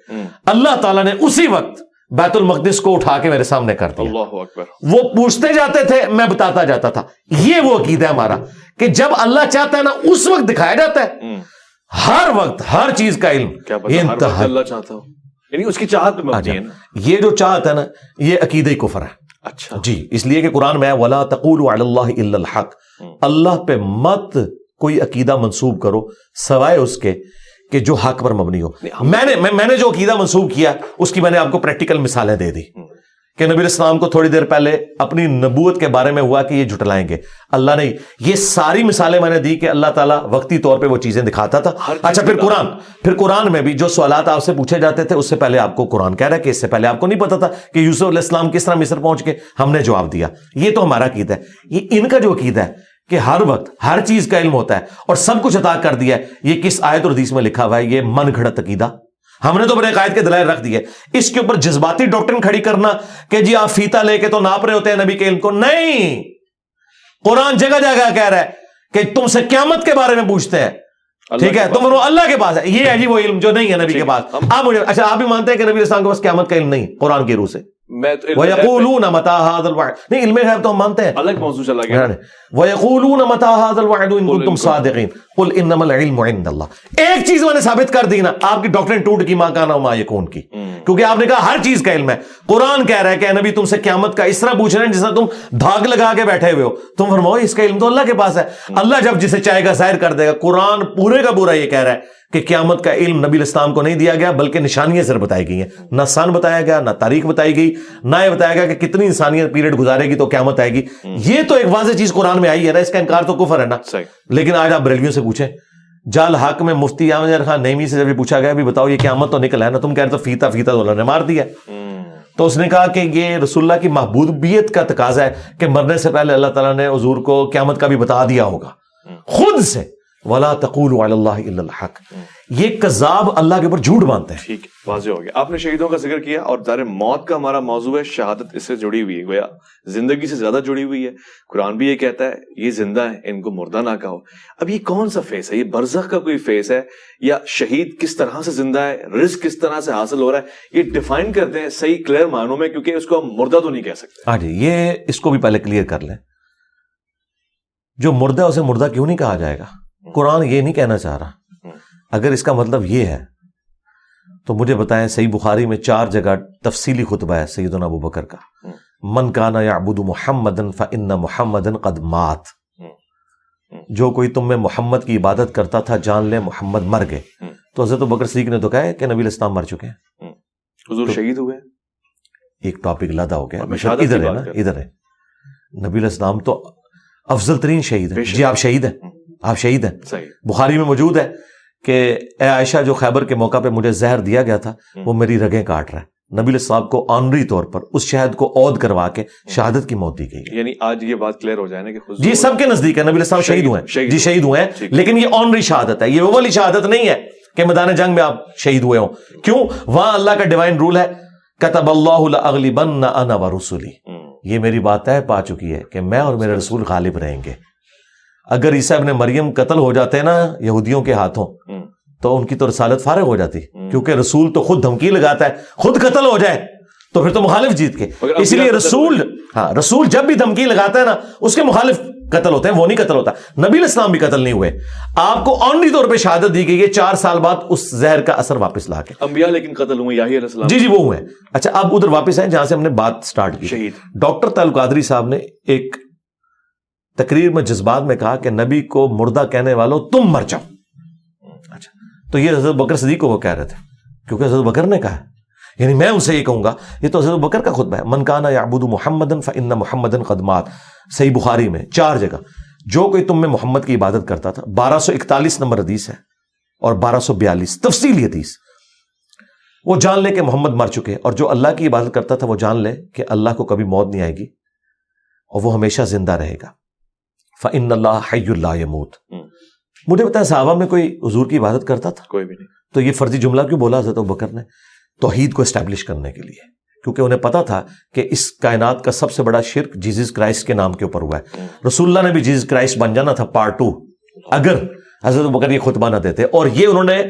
اللہ تعالیٰ نے اسی وقت بیت المقدس کو اٹھا کے میرے سامنے کر دیا۔ اللہ اکبر۔ وہ پوچھتے جاتے تھے میں بتاتا جاتا تھا۔ یہ وہ عقید ہے ہمارا کہ جب اللہ چاہتا ہے نا اس وقت دکھایا جاتا ہے۔ ہر وقت ہر چیز کا علم۔ انتہا اللہ چاہتا ہوں یعنی اس کی چاہت مبنی ہے یہ جو چاہت ہے نا یہ عقیدہ کفر ہے۔ اچھا۔ جی اس لیے کہ قرآن میں ولا تقول اللہ الحق۔ اللہ پہ مت کوئی عقیدہ منسوب کرو سوائے اس کے کہ جو حق پر مبنی ہو۔ میں نے میں نے جو عقیدہ منسوخ کیا اس کی میں نے آپ کو پریکٹیکل مثالیں دے دی۔ کہ نبی السلام کو تھوڑی دیر پہلے اپنی نبوت کے بارے میں ہوا کہ یہ جھٹلائیں گے۔ اللہ نے یہ ساری مثالیں میں نے دی کہ اللہ تعالیٰ وقتی طور پہ وہ چیزیں دکھاتا تھا۔ اچھا پھر قرآن۔ پھر قرآن میں بھی جو سوالات آپ سے پوچھے جاتے تھے اس سے پہلے آپ کو قرآن کہہ رہا ہے کہ اس سے پہلے آپ کو نہیں پتا تھا کہ یوسف علیہ السلام کس طرح مصر پہنچ کے ہم نے جواب دیا۔ یہ تو ہمارا عقید ہے۔ یہ ان کا جو عقید ہے کہ ہر وقت ہر چیز کا علم ہوتا ہے اور سب کچھ عطا کر دیا ہے۔ یہ کس آیت اور حدیث میں لکھا ہوا ہے؟ یہ من گھڑت عقیدہ۔ ہم نے تو بڑے قائد کے دلائل رکھ دیے۔ اس کے اوپر جذباتی ڈاکٹر کھڑی کرنا کہ جی آپ فیتا لے کے تو ناپ رہے ہوتے ہیں نبی کے علم کو۔ نہیں! قرآن جگہ جگہ کہہ رہا ہے کہ تم سے قیامت کے بارے میں پوچھتے ہیں۔ ٹھیک ہے؟ تم اللہ کے پاس ہے۔ یہ ہے جی وہ علم جو نہیں ہے نبی کے پاس۔ آپ مجھے اچھا آپ بھی مانتے ہیں کہ نبی اسلام کے پاس قیامت کا علم نہیں قرآن کی روح سے۔ وَيَقُولُونَ مَتَى هَذَا الْوَعْدُ نہیں علم غیب تو ہم مانتے ہیں۔ الگ موضوع چلا گیا۔ وَيَقُولُونَ مَتَى هَذَا الْوَعْدُ إِن كُنتُمْ صَادِقِينَ۔ قُلْ إِنَّمَا الْعِلْمُ عِندَ اللَّهِ۔ ایک چیز میں نے ثابت کر دی نا آپ کی ڈاکٹرین ٹوٹ کی ماں کا نام یکون کی۔ کیونکہ آپ نے کہا ہر چیز کا علم ہے۔ قرآن کہہ رہا ہے کہ نبی تم سے قیامت کا اس طرح پوچھ رہے ہیں جس طرح تم دھاگ لگا کے بیٹھے ہوئے ہو۔ تم فرماؤ اس کا علم تو اللہ کے پاس ہے۔ اللہ جب جسے چاہے گا ظاہر کر دے گا۔ قرآن پورے کا پورا یہ کہہ رہا ہے۔ کہ قیامت کا علم نبی الاسلام کو نہیں دیا گیا بلکہ نشانیاں سر بتائی گئی ہیں۔ نہ سن بتایا گیا نہ تاریخ بتائی گئی نہ یہ بتایا گیا کہ کتنی انسانیت پیریڈ گزارے گی تو قیامت آئے گی۔ یہ تو ایک واضح چیز قرآن میں آئی ہے نا اس کا انکار تو کفر ہے نا۔ لیکن آج آپ بریلویوں سے پوچھیں۔ جال حق میں مفتی احمد خان نیمی سے جب پوچھا گیا بھی بتاؤ یہ قیامت تو نکل ہے نا تم کہہ رہے تو فیتا فیتا تو اللہ نے مار دیا۔ تو اس نے کہا کہ یہ رسول اللہ کی محبوبیت کا تقاضا ہے کہ مرنے سے پہلے اللہ تعالیٰ نے حضور کو قیامت کا بھی بتا دیا ہوگا۔ خود سے۔ ولا تقول اللہ الحق۔ یہ کذاب اللہ کے اوپر جھوٹ مانتے ہیں۔ ٹھیک واضح ہو گیا۔ آپ نے شہیدوں کا ذکر کیا اور دار موت کا ہمارا موضوع ہے شہادت اس سے جڑی ہوئی ہے۔ گویا زندگی سے زیادہ جڑی ہوئی ہے۔ قرآن بھی یہ کہتا ہے یہ زندہ ہے ان کو مردہ نہ کہو۔ اب یہ کون سا فیس ہے؟ یہ برزخ کا کوئی فیس ہے؟ یا شہید کس طرح سے زندہ ہے؟ رزق کس طرح سے حاصل ہو رہا ہے؟ یہ ڈیفائن کرتے ہیں صحیح کلیئر معنوں میں کیونکہ اس کو ہم مردہ تو نہیں کہہ سکتے۔ ہاں جی یہ اس کو بھی پہلے کلیئر کر لیں۔ جو مردہ اسے مردہ کیوں نہیں کہا جائے گا؟ قرآن یہ نہیں کہنا چاہ رہا۔ اگر اس کا مطلب یہ ہے تو مجھے بتائیں صحیح بخاری میں چار جگہ تفصیلی خطبہ ہے سیدنا ابو بکر کا۔ من کانا یا ابود محمد فن محمد قدمات جو کوئی تم میں محمد کی عبادت کرتا تھا جان لے محمد مر گئے۔ تو حضرت بکر صدیق نے تو کہا ہے کہ نبی الاسلام مر چکے ہیں۔ حضور شہید ہوئے۔ ایک ٹاپک لادا ہو گیا۔ ادھر ہے نا ادھر ہے۔ نبی الاسلام تو افضل ترین شہید ہے۔ جی آپ شہید ہیں۔ آپ شہید ہیں۔ بخاری میں موجود ہے کہ اے عائشہ جو خیبر کے موقع پہ مجھے زہر دیا گیا تھا وہ میری رگیں کاٹ رہا ہے۔ نبی صاحب کو آنری طور پر اس شہد کو عود کروا کے شہادت کی موت دی گئی۔ یعنی آج یہ بات کلیئر ہو جائے نا کہ جی سب کے نزدیک ہے نبی صاحب شہید ہوئے ہیں۔ جی شہید ہوئے ہیں۔ لیکن یہ آنری شہادت ہے۔ یہ وہ والی شہادت نہیں ہے کہ میدان جنگ میں آپ شہید ہوئے ہوں۔ کیوں؟ وہاں اللہ کا ڈیوائن رول ہے کتب اللہ اغلی بن رسولی یہ میری بات طے پا چکی ہے کہ میں اور میرے رسول غالب رہیں گے۔ اگر عیسیٰ ابن مریم قتل ہو جاتے نا یہودیوں کے ہاتھوں تو ان کی تو رسالت فارغ ہو جاتی۔ کیونکہ رسول تو خود دھمکی لگاتا ہے خود قتل ہو جائے تو پھر تو مخالف جیت کے۔ اس لیے رسول ہاں رسول جب بھی دھمکی لگاتا ہے نا اس کے مخالف قتل ہوتے ہیں وہ نہیں قتل ہوتا۔ نبی الاسلام بھی قتل نہیں ہوئے۔ آپ کو آنری طور پہ شہادت دی گئی ہے چار سال بعد اس زہر کا اثر واپس لا کے۔ انبیاء لیکن قتل ہوئے یاہی علیہ السلام۔ جی جی وہ ہوئے۔ اچھا اب ادھر واپس آئے جہاں سے ہم نے بات سٹارٹ کی۔ شہید۔ ڈاکٹر تعلق قادری صاحب نے ایک تقریر میں جذبات میں کہا کہ نبی کو مردہ کہنے والوں، تم مر جاؤ۔ اچھا تو یہ حضرت بکر صدیق کو وہ کہہ رہے تھے۔ کیونکہ حضرت بکر نے کہا یعنی میں ان سے یہ کہوں گا، یہ تو حضرت بکر کا خطبہ ہے۔ منکانہ یعبد محمد فن محمد قدمات صحیح بخاری میں چار جگہ۔ جو کوئی تم میں محمد کی عبادت کرتا تھا، بارہ سو اکتالیس نمبر حدیث ہے اور بارہ سو بیالیس، تفصیلی حدیث۔ وہ جان لے کہ محمد مر چکے، اور جو اللہ کی عبادت کرتا تھا، وہ جان لے کہ اللہ کو کبھی موت نہیں آئے گی، اور وہ ہمیشہ زندہ رہے گا۔ فن اللہ حی اللہ یموت مجھے بتایا صحابہ میں کوئی حضور کی عبادت کرتا تھا؟ کوئی بھی نہیں۔ تو یہ فرضی جملہ کیوں بولا حضرت بکر نے؟ توحید کو اسٹیبلش کرنے کے لیے۔ کیونکہ انہیں پتا تھا کہ اس کائنات کا سب سے بڑا شرک جیزس کرائسٹ کے نام کے اوپر ہوا ہے۔ رسول اللہ نے بھی جیزس کرائسٹ بن جانا تھا پارٹ ٹو اگر حضرت بکر یہ خطبہ نہ دیتے۔ اور یہ انہوں نے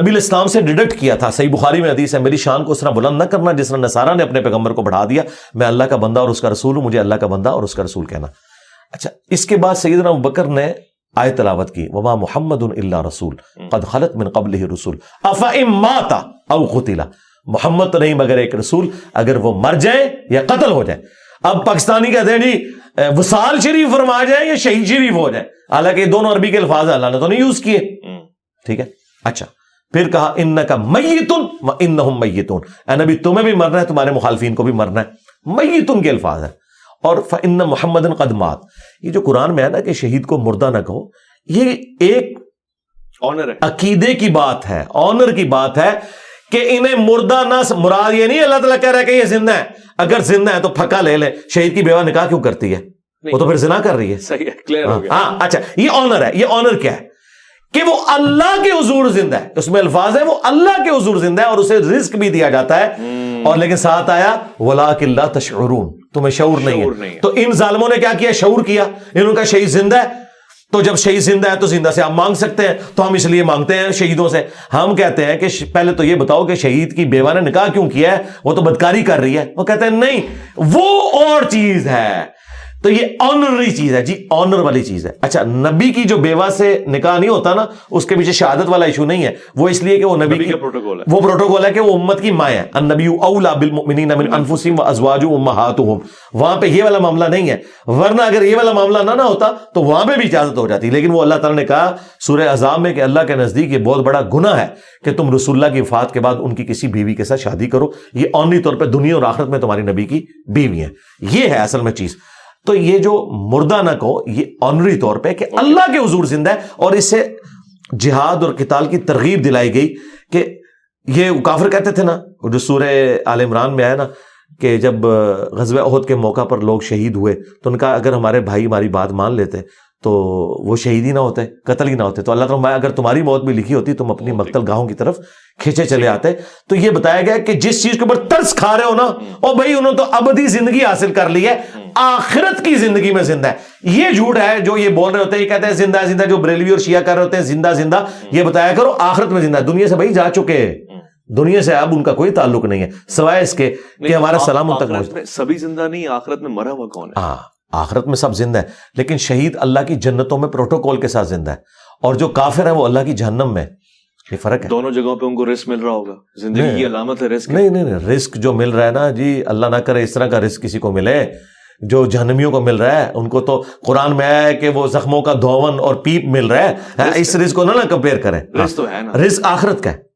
نبی الاسلام سے ڈیڈکٹ کیا تھا۔ صحیح بخاری میں حدیث ہے میری شان کو اس طرح بلند نہ کرنا جس طرح نصارہ نے اپنے پیغمبر کو بڑھا دیا۔ میں اللہ کا بندہ اور اس کا رسول ہوں مجھے اللہ کا بندہ اور اس کا رسول کہنا۔ اچھا اس کے بعد سیدنا بکر نے آئے تلاوت کی، وما محمد اللہ رسول، قد خلط من قبل رسول، افا ماتا او قتلا۔ محمد تو نہیں، مگر ایک رسول، اگر وہ مر جائیں یا قتل ہو جائے۔ اب پاکستانی کہتے ہیں جی وسال شریف فرما جائے یا شہید شریف ہو جائے۔ حالانکہ دونوں عربی کے الفاظ اللہ نے تو نہیں یوز کیے۔ ٹھیک ہے؟ اچھا پھر کہا ان کا میتن ان میتون۔ اے نبی، تمہیں بھی مرنا ہے، تمہارے مخالفین کو بھی مرنا ہے۔ میتن کے الفاظ ہیں۔ اور فن محمد قدمات یہ جو قرآن میں ہے نا کہ شہید کو مردہ نہ کہو یہ ایک آنر ہے۔ عقیدے کی بات ہے آنر کی بات ہے کہ انہیں مردہ نہ مراد یہ نہیں اللہ تعالیٰ کہہ رہا ہے کہ یہ زندہ ہے۔ اگر زندہ ہے تو پھکا لے لے۔ شہید کی بیوہ نکاح کیوں کرتی ہے؟ وہ تو پھر زنا کر رہی ہے۔ صحیح ہے کلیئر ہو گیا۔ ہاں اچھا یہ آنر ہے یہ آنر کیا ہے؟ کہ وہ اللہ کے حضور زندہ ہے۔ اس میں الفاظ ہے وہ اللہ کے حضور زندہ ہے اور اسے رزق بھی دیا جاتا ہے۔ اور لیکن ساتھ آیا ولا کلّہ تشعرون۔ تمہیں شعور نہیں ہے۔ تو ان ظالموں نے کیا کیا؟ شعور کیا۔ انہوں کا شہید زندہ ہے۔ تو جب شہید زندہ ہے تو زندہ سے آپ مانگ سکتے ہیں۔ تو ہم اس لیے مانگتے ہیں شہیدوں سے۔ ہم کہتے ہیں کہ پہلے تو یہ بتاؤ کہ شہید کی بیوہ نے نکاح کیوں کیا ہے؟ وہ تو بدکاری کر رہی ہے۔ وہ کہتے ہیں نہیں وہ اور چیز ہے۔ تو یہ آنرری چیز ہے جی آنر والی چیز ہے۔ اچھا نبی کی جو بیوہ سے نکاح نہیں ہوتا نا اس کے پیچھے شہادت والا ایشو نہیں ہے۔ وہ اس لیے کہ وہ نبی کا پروٹوکول ہے۔ وہ پروٹوکول ہے کہ وہ امت کی مائیں ہیں النبی اولا بالمؤمنین من انفسهم وازواج امهاتهم وہاں پہ یہ والا معاملہ نہیں ہے۔ ورنہ اگر یہ والا معاملہ نہ نہ ہوتا تو وہاں پہ بھی اجازت ہو جاتی۔ لیکن وہ اللہ تعالیٰ نے کہا سورہ عذاب میں کہ اللہ کے نزدیک یہ بہت بڑا گناہ ہے کہ تم رسول اللہ کی وفات کے بعد ان کی کسی بیوی کے ساتھ شادی کرو۔ یہ آنری طور پہ دنیا اور آخرت میں تمہاری نبی کی بیوی ہے۔ یہ ہے اصل میں چیز۔ تو یہ جو مردہ نہ کہو، یہ آنری طور پہ کہ اللہ کے حضور زندہ ہے اور اس سے جہاد اور کتال کی ترغیب دلائی گئی کہ یہ کافر کہتے تھے نا جو سورہ عال عمران میں آیا نا کہ جب غزب عہد کے موقع پر لوگ شہید ہوئے تو ان کا اگر ہمارے بھائی ہماری بات مان لیتے تو وہ شہید ہی نہ ہوتے، قتل ہی نہ ہوتے۔ تو اللہ تعالیٰ اگر تمہاری موت بھی لکھی ہوتی، تم اپنی مقتل گاہوں کی طرف کھینچے چلے آتے۔ تو یہ بتایا گیا کہ جس چیز کے اوپر ترس کھا رہے ہو نا اور بھائی انہوں تو ابدی زندگی حاصل کر لی ہے۔ آخرت کی زندگی میں زندہ ہے۔ یہ جھوٹ ہے جو یہ بول رہے ہوتے ہیں یہ کہتے ہیں زندہ زندہ جو بریلوی اور شیعہ کر رہے ہوتے ہیں زندہ زندہ۔ یہ بتایا کرو آخرت میں زندہ دنیا سے بھائی جا چکے دنیا سے اب ان کا کوئی تعلق نہیں ہے۔ سوائے اس کے کہ ہمارا سلام ان تک سبھی زندہ نہیں آخرت میں مرا ہوا کون ہے؟ ہاں آخرت میں سب زندہ ہے۔ لیکن شہید اللہ کی جنتوں میں پروٹوکول کے ساتھ زندہ ہے۔ اور جو کافر ہے وہ اللہ کی جہنم میں یہ فرق ہے۔ دونوں جگہوں پہ ان کو رسک مل رہا ہوگا۔ زندگی کی علامت ہے رسک نہیں نہیں رسک جو مل رہا ہے نا جی اللہ نہ کرے اس طرح کا رسک کسی کو ملے۔ جو جہنمیوں کو مل رہا ہے ان کو تو قرآن میں آیا ہے کہ وہ زخموں کا دھون اور پیپ مل رہا ہے۔ اس رزق کو نہ کمپیئر کریں۔ رزق نا۔ رزق آخرت کا ہے۔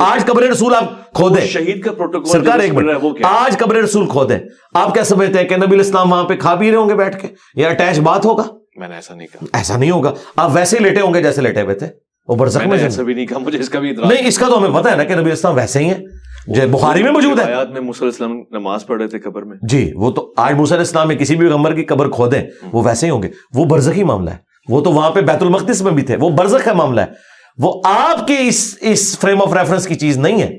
آج قبر رسول آپ کھو دیں۔ شہید کا پروٹوکول سرکار ایک منٹ۔ آج قبر رسول کھو دیں۔ آپ کیا سمجھتے ہیں کہ نبی اسلام وہاں پہ کھا پی رہے ہوں گے بیٹھ کے؟ یا اٹیچ بات ہوگا؟ میں نے ایسا نہیں کہا۔ ایسا نہیں ہوگا۔ آپ ویسے لیٹے ہوں گے جیسے لیٹے ہوئے تھے۔ وہ برزخ میں ایسا بھی نہیں کہا مجھے اس کا بھی نہیں اس کا تو ہمیں پتا ہے نا کہ نبی اسلام ویسے ہی ہیں۔ بخاری میں موجود ہے۔ آیات میں موسیٰ علیہ السلام نماز پڑھ رہے تھے قبر میں۔ جی وہ تو آج موسیٰ علیہ السلام میں کسی بھی غمر کی قبر کھو دیں وہ ویسے ہی ہوں گے۔ وہ برزخی معاملہ ہے۔ وہ تو وہاں پہ بیت المقدس میں بھی تھے۔ وہ برزخ کا معاملہ ہے۔ وہ آپ کے اس اس فریم آف ریفرنس کی چیز نہیں ہے۔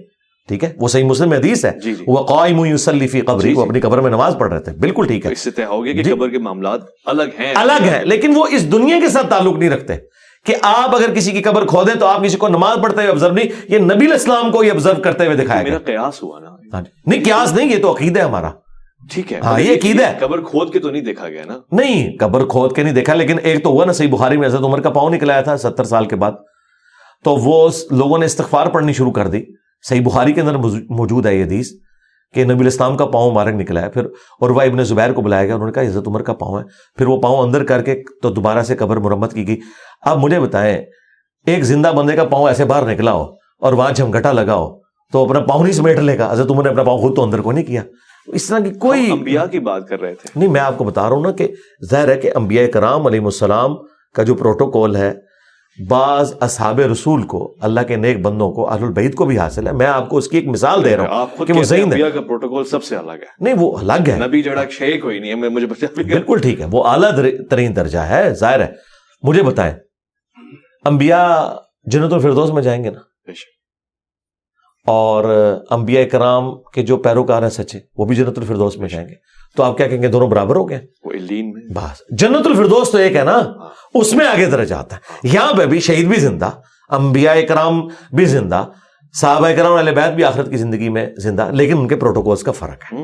ٹھیک ہے؟ وہ صحیح مسلم حدیث ہے۔ جی جی۔ وہ قائم یصلی فی قبری جی، وہ۔ اپنی قبر میں نماز پڑھ رہے تھے۔ بالکل ٹھیک ہے۔ اس سے طے ہو گیا کہ۔ قبر کے معاملات الگ ہیں۔ الگ ہے لیکن وہ اس دنیا کے ساتھ تعلق نہیں رکھتے۔ کہ آپ اگر کسی کی قبر کھودیں تو آپ کسی کو نماز پڑھتے ہوئے آبزرو نہیں یہ نبی علیہ السلام کو یہ آبزرو کرتے ہوئے دکھایا میرا قیاس ہوا نا۔ ہاں جی۔ نہیں قیاس نہیں یہ تو عقید ہے ہمارا۔ ٹھیک ہے ہاں، یہ عقیدہ ہے۔ قبر کھود کے تو نہیں دیکھا گیا نا۔ نہیں قبر کھود کے نہیں دیکھا لیکن ایک تو ہوا نا صحیح بخاری میں حضرت عمر کا پاؤں نکلایا تھا ستر سال کے بعد۔ تو وہ لوگوں نے استغفار پڑھنی شروع کر دی۔ صحیح بخاری کے اندر موجو- موجود ہے یہ حدیث۔ کہ نبی الاسلام کا پاؤں مبارک نکلا ہے پھر اور وہ ابن زبیر کو بلایا گیا انہوں نے کہا حضرت عمر کا پاؤں ہے۔ پھر وہ پاؤں اندر کر کے تو دوبارہ سے قبر مرمت کی گئی۔ اب مجھے بتائیں ایک زندہ بندے کا پاؤں ایسے باہر نکلا ہو اور وہاں جھمگٹا لگا ہو تو اپنا پاؤں نہیں سمیٹ لے گا۔ حضرت عمر نے اپنا پاؤں خود تو اندر کو نہیں کیا۔ اس طرح کی کوئی انبیاء کی بات کر رہے تھے۔ نہیں میں آپ کو بتا رہا ہوں نا کہ ظاہر ہے کہ انبیاء کرام علیہ السلام کا جو پروٹوکول ہے بعض اصحاب رسول کو اللہ کے نیک بندوں کو اہل البعید کو بھی حاصل ہے۔ میں آپ کو اس کی ایک مثال دے رہا ہوں کہ وہ ذہین ہے۔ کا پروٹوکول سب سے الگ ہے۔ نہیں وہ الگ ہے۔ نبی جڑا شے کوئی نہیں ہے مجھے بالکل ٹھیک ہے وہ اعلیٰ ترین درجہ ہے ظاہر ہے۔ مجھے بتائیں انبیاء جنت الفردوس میں جائیں گے نا۔ اور انبیاء کرام کے جو پیروکار ہیں سچے وہ بھی جنت الفردوس میں جائیں گے۔ تو آپ کیا کہیں گے دونوں برابر ہو گئے؟ بس۔ جنت الفردوس تو ایک ہے نا اس میں آگے درجہ آتا ہے۔ یہاں پہ بھی شہید بھی زندہ انبیاء کرام بھی زندہ صحابہ کرام علیہ بیت بھی آخرت کی زندگی میں زندہ لیکن ان کے پروٹوکولز کا فرق ہے۔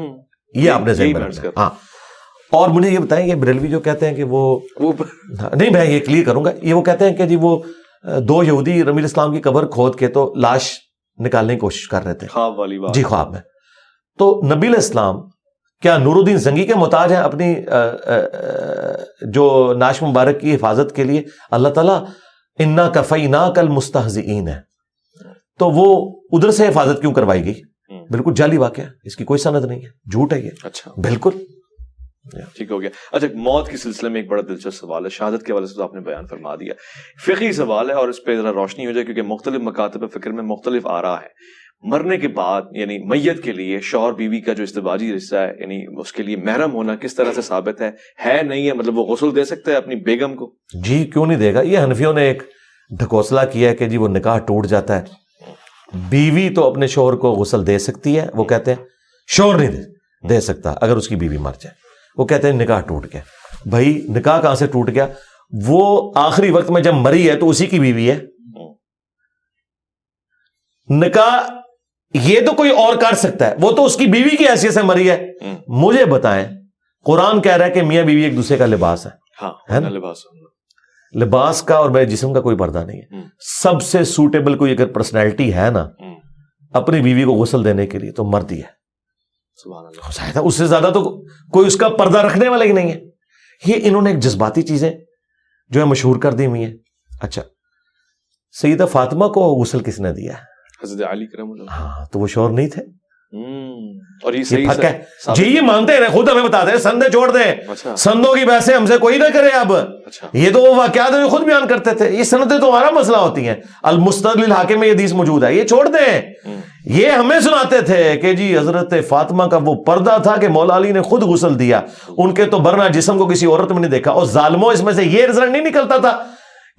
یہ آپ نے ذہن میں رکھنا ہاں۔ اور مجھے یہ بتائیں یہ بریلوی جو کہتے ہیں کہ وہ نہیں میں یہ کلیئر کروں گا یہ وہ کہتے ہیں کہ جی وہ دو یہودی رمی الاسلام کی قبر کھود کے تو لاش نکالنے کی کوشش کر رہے تھے۔ خواب والی بات۔ جی خواب میں۔ تو نبی علیہ السلام کیا نور الدین زنگی کے محتاج ہیں اپنی جو ناش مبارک کی حفاظت کے لیے؟ اللہ تعالیٰ انا کفینا کل مستحزین ہے تو وہ ادھر سے حفاظت کیوں کروائی گئی۔ بالکل جعلی واقعہ ہے۔ اس کی کوئی سند نہیں ہے۔ جھوٹ ہے یہ۔ اچھا۔ بالکل۔ ٹھیک ہو گیا۔ اچھا موت کے سلسلے میں ایک بڑا دلچسپ سوال ہے۔ شہادت کے حوالے سے تو آپ نے بیان فرما دیا۔ فقی سوال ہے اور اس پہ ذرا روشنی ہو جائے کیونکہ مختلف مکاتب فکر میں مختلف آ رہا ہے مرنے کے بعد یعنی میت کے لیے شوہر بیوی کا جو استباجی رشتہ ہے یعنی اس کے لیے محرم ہونا کس طرح سے ثابت ہے؟ ہے نہیں ہے مطلب وہ غسل دے سکتا ہے اپنی بیگم کو؟ جی کیوں نہیں دے گا؟ یہ حنفیوں نے ایک ڈھکوسلا کیا ہے کہ جی وہ نکاح ٹوٹ جاتا ہے۔ بیوی تو اپنے شوہر کو غسل دے سکتی ہے وہ کہتے ہیں شوہر نہیں دے دے سکتا اگر اس کی بیوی مر جائے۔ وہ کہتے ہیں نکاح ٹوٹ گیا۔ بھائی نکاح کہاں سے ٹوٹ گیا؟ وہ آخری وقت میں جب مری ہے تو اسی کی بیوی ہے۔ نکاح یہ تو کوئی اور کر سکتا ہے۔ وہ تو اس کی بیوی کی حیثیت سے مری ہے۔ مجھے بتائیں قرآن کہہ رہا ہے کہ میاں بیوی ایک دوسرے کا لباس ہے۔ ہاں ہے؟ لباس۔ لباس کا اور میرے جسم کا کوئی پردہ نہیں ہے۔ سب سے سوٹیبل کوئی اگر پرسنالٹی ہے نا۔ اپنی بیوی کو غسل دینے کے لیے تو مرد ہی ہے اس سے زیادہ تو کوئی اس کا پردہ رکھنے والا ہی نہیں ہے۔ یہ انہوں نے ایک جذباتی چیزیں جو ہے مشہور کر دی ہوئی ہیں۔ اچھا سیدہ فاطمہ کو غسل کس نے دیا؟ حضرت علی کرم اللہ ہاں تو وہ شور نہیں تھے۔ اور یہ صحیح ہے۔ جی یہ مانتے ہیں خود ہمیں بتاتے ہیں سندے چھوڑ دیں اچھا۔ سندوں کی بحثیں ہم سے کوئی نہ کرے اب۔ اچھا۔ یہ تو وہ واقعات میں خود بیان کرتے تھے۔ یہ سندیں تو ہمارا مسئلہ ہوتی ہیں۔ المستقل الحاکم میں یہ حدیث موجود ہے۔ یہ چھوڑ دیں۔ یہ ہمیں سناتے تھے کہ جی حضرت فاطمہ کا وہ پردہ تھا کہ مولا علی نے خود غسل دیا۔ ان کے تو برنا جسم کو کسی عورت میں نہیں دیکھا۔ اور ظالموں اس میں سے یہ رزلٹ نہیں نکلتا تھا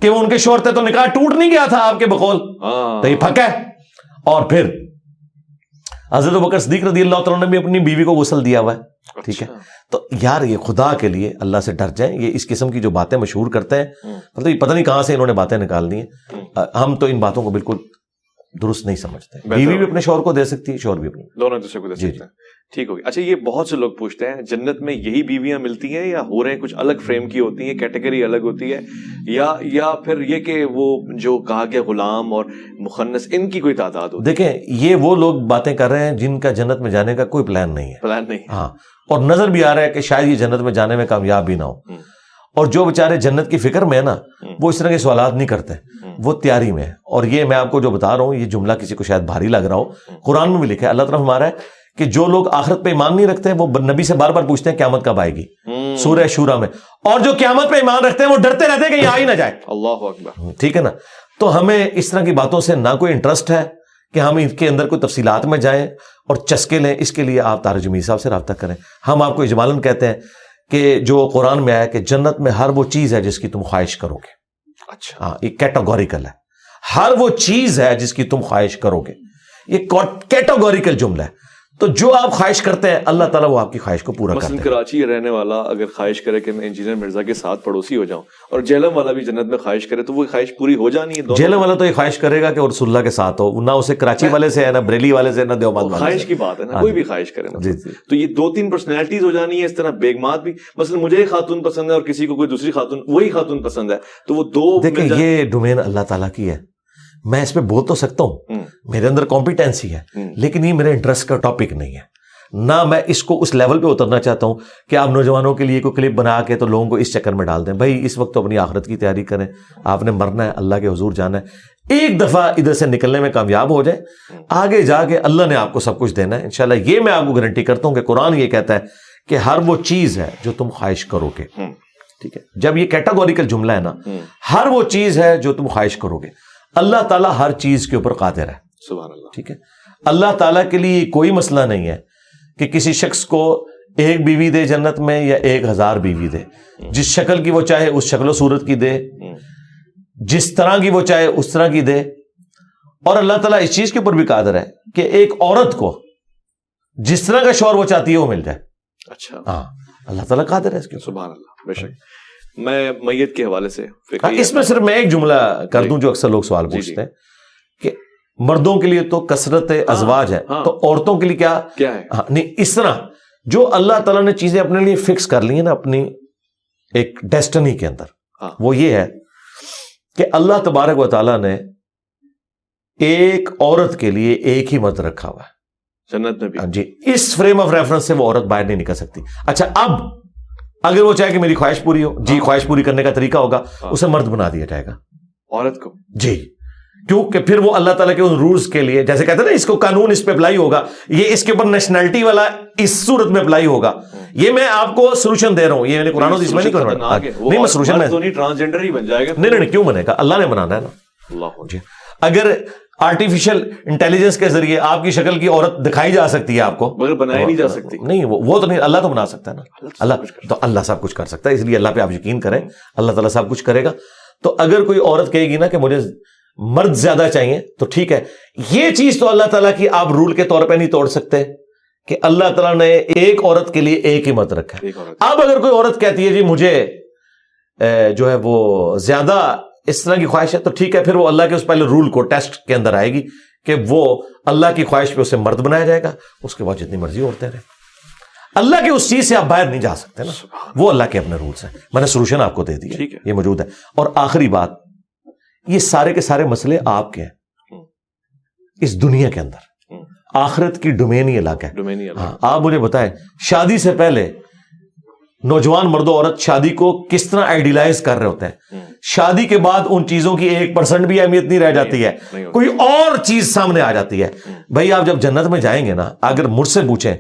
کہ وہ ان کے شور تھے تو نکاح ٹوٹ نہیں گیا تھا آپ کے بقول۔ ہاں۔ تو یہ پھک ہے۔ اور پھر حضرت بکر صدیق رضی اللہ تعالیٰ نے بھی اپنی بیوی کو غسل دیا ہوا ہے ٹھیک ہے اچھا۔ تو یار یہ خدا کے لیے اللہ سے ڈر جائیں یہ اس قسم کی جو باتیں مشہور کرتے ہیں۔ مطلب یہ پتہ نہیں کہاں سے انہوں نے باتیں نکال دی ہیں۔ ہم تو ان باتوں کو بالکل درست نہیں سمجھتے بیوی بھی۔ اپنے شوہر کو دے سکتی ہے شوہر بھی اپنے دونوں دوسرے کو دے جی، سکتے ہیں ٹھیک ہوگی۔ اچھا یہ بہت سے لوگ پوچھتے ہیں جنت میں یہی بیویاں ملتی ہیں یا ہو رہے ہیں کچھ الگ فریم کی ہوتی ہیں کیٹیگری الگ ہوتی ہے؟ یا یا پھر یہ کہ وہ جو کہا گیا غلام اور مخنص ان کی کوئی تعداد ہوتی دیکھیں یہ وہ لوگ باتیں کر رہے ہیں جن کا جنت میں جانے کا کوئی پلان نہیں ہے۔ پلان نہیں ہاں اور نظر بھی آ رہا ہے کہ شاید یہ جنت میں جانے میں کامیاب بھی نہ ہو۔ اور جو بےچارے جنت کی فکر میں ہے نا۔ وہ اس طرح کے سوالات نہیں کرتے۔ وہ تیاری میں ہے اور یہ میں آپ کو جو بتا رہا ہوں یہ جملہ کسی کو شاید بھاری لگ رہا ہو قرآن میں بھی لکھا ہے اللہ طرف ہمارا ہے کہ جو لوگ آخرت پہ ایمان نہیں رکھتے وہ نبی سے بار بار پوچھتے ہیں قیامت کب آئے گی۔ سورہ شورا میں۔ اور جو قیامت پہ ایمان رکھتے ہیں وہ ڈرتے رہتے ہیں کہ یہ آ ہی نہ جائے۔ اللہ اکبر۔ ٹھیک ہے نا؟ تو ہمیں اس طرح کی باتوں سے نہ کوئی انٹرسٹ ہے کہ ہم ان کے اندر کوئی تفصیلات میں جائیں اور چسکے لیں۔ اس کے لیے آپ تار جمیل صاحب سے رابطہ کریں۔ ہم آپ کو اجمالن کہتے ہیں کہ جو قرآن میں آیا کہ جنت میں ہر وہ چیز ہے جس کی تم خواہش کرو گے۔ اچھا۔ ہاں یہ کیٹاگوریکل ہے۔ ہر وہ چیز ہے جس کی تم خواہش کرو گے۔ یہ کیٹاگوریکل جملہ ہے۔ تو جو آپ خواہش کرتے ہیں اللہ تعالیٰ وہ آپ کی خواہش کو پورا کرتے ہیں۔ کراچی رہنے والا اگر خواہش کرے کہ میں انجینئر مرزا کے ساتھ پڑوسی ہو جاؤں اور جیلم والا بھی جنت میں خواہش کرے تو وہ خواہش پوری ہو جانی ہے جیلم والا تو یہ خواہش کرے گا کہ اور رسول اللہ کے ساتھ ہو نہ اسے کراچی والے سے ہے نہ بریلی والے سے نہ دیوبند والے خواہش کی بات ہے نا ہاں کوئی جی۔ بھی خواہش کرے جی نا جی۔ تو یہ دو تین پرسنالٹیز ہو جانی ہے اس طرح بیگمات بھی۔ مثلا مجھے ایک خاتون پسند ہے اور کسی کو کوئی دوسری خاتون وہی خاتون پسند ہے۔ تو وہ دو دیکھیں یہ ڈومین اللہ تعالیٰ کی ہے۔ میں اس پہ بول تو سکتا ہوں۔ میرے اندر کمپیٹنسی ہے لیکن یہ میرے انٹرسٹ کا ٹاپک نہیں ہے۔ نہ میں اس کو اس لیول پہ اترنا چاہتا ہوں کہ آپ نوجوانوں کے لیے کوئی کلپ بنا کے تو لوگوں کو اس چکر میں ڈال دیں۔ بھائی اس وقت تو اپنی آخرت کی تیاری کریں۔ آپ نے مرنا ہے اللہ کے حضور جانا ہے۔ ایک دفعہ ادھر سے نکلنے میں کامیاب ہو جائے آگے جا کے اللہ نے آپ کو سب کچھ دینا ہے۔ انشاءاللہ یہ میں آپ کو گارنٹی کرتا ہوں کہ قرآن یہ کہتا ہے کہ ہر وہ چیز ہے جو تم خواہش کرو گے۔ ٹھیک ہے؟ جب یہ کیٹاگوریکل جملہ ہے نا ہر وہ چیز ہے جو تم خواہش کرو گے۔ اللہ تعالیٰ ہر چیز کے اوپر قادر ہے۔ سبحان اللہ۔ ٹھیک ہے؟ اللہ تعالیٰ کے لیے کوئی مسئلہ نہیں ہے کہ کسی شخص کو ایک بیوی دے جنت میں یا ایک ہزار بیوی دے۔ جس شکل کی وہ چاہے اس شکل و صورت کی دے۔ جس طرح کی وہ چاہے اس طرح کی دے۔ اور اللہ تعالیٰ اس چیز کے اوپر بھی قادر ہے کہ ایک عورت کو جس طرح کا شور وہ چاہتی ہے وہ مل جائے۔ اچھا۔ ہاں اللہ تعالیٰ قادر ہے اس کے سبحان اللہ بے شک۔ میں میت کے حوالے سے ہاں، اس میں صرف میں ایک جملہ کر جی۔ دوں جو اکثر لوگ سوال جی، پوچھتے ہیں کہ مردوں کے لیے تو کثرت ازواج ہے ہاں۔ تو عورتوں کے لیے کیا؟ کیا ہے؟ ہاں نہیں اس طرح جو اللہ تعالیٰ نے چیزیں اپنے لیے فکس کر لی ہیں نا اپنی ایک ڈیسٹنی کے اندر ہاں۔ وہ یہ ہے کہ اللہ تبارک و تعالیٰ نے ایک عورت کے لیے ایک ہی مرد رکھا ہوا ہے۔ جنت میں بھی۔ ہاں جی اس فریم آف ریفرنس سے وہ عورت باہر نہیں نکل سکتی۔ اچھا اب اگر وہ چاہے کہ میری خواہش پوری ہو جی خواہش پوری کرنے کا طریقہ ہوگا ہاں۔ اسے مرد بنا دیا جائے گا۔ عورت کو۔ جی۔ کیونکہ پھر وہ اللہ تعالیٰ کے ان رولز کے لیے جیسے کہتے ہیں نا اس کو قانون اس پہ اپلائی ہوگا یہ اس کے اوپر نیشنلٹی والا اس صورت میں اپلائی ہوگا۔ یہ میں آپ کو سولوشن دے رہا ہوں یہ میں نے قرآن میں نہیں کر رہا نہیں میں سولوشن نہیں ٹرانسجینڈر ہی بن جائے گا۔ نہیں نہیں کیوں بنے گا؟ اللہ نے بنانا ہے نا۔ اللہ جی۔ اگر آرٹیفیشل انٹیلیجنس کے ذریعے آپ کی شکل کی عورت دکھائی جا سکتی ہے آپ کو۔ مگر بنائی نہیں جا سکتی۔ نہیں وہ تو نہیں اللہ تو بنا سکتا ہے نا۔ اللہ تو اللہ سب کچھ کر سکتا ہے اس لیے اللہ پہ آپ یقین کریں اللہ تعالیٰ سب کچھ کرے گا۔ تو اگر کوئی عورت کہے گی نا کہ مجھے مرد زیادہ چاہیے تو ٹھیک ہے۔ یہ چیز تو اللہ تعالیٰ کی آپ رول کے طور پہ نہیں توڑ سکتے کہ اللہ تعالیٰ نے ایک عورت کے لیے ایک ہی مرد رکھا ہے۔ اب اگر کوئی عورت کہتی ہے جی مجھے جو ہے وہ زیادہ اس طرح کی خواہش ہے تو ٹھیک ہے پھر وہ اللہ کے اس پہلے رول کو ٹیسٹ کے اندر آئے گی کہ وہ اللہ کی خواہش پہ اسے مرد بنایا جائے گا اس کے بعد جتنی مرضی عورتیں رہیں۔ اللہ کے اس چیز سے آپ باہر نہیں جا سکتے نا۔ وہ اللہ کے اپنے رولس ہیں۔ میں نے سولوشن آپ کو دے دیا۔ یہ موجود ہے۔ اور آخری بات یہ سارے کے سارے مسئلے آپ کے ہیں۔ اس دنیا کے اندر۔ آخرت کی ڈومین ہی الگ ہے۔ ڈومینی ہاں آپ مجھے بتائیں شادی سے پہلے نوجوان مرد و عورت شادی کو کس طرح آئیڈیلائز کر رہے ہوتے ہیں۔ شادی کے بعد ان چیزوں کی ایک پرسنٹ بھی اہمیت نہیں رہ جاتی ہے۔ کوئی اور چیز سامنے آ جاتی ہے۔ بھائی آپ جب جنت میں جائیں گے نا اگر مجھ سے پوچھیں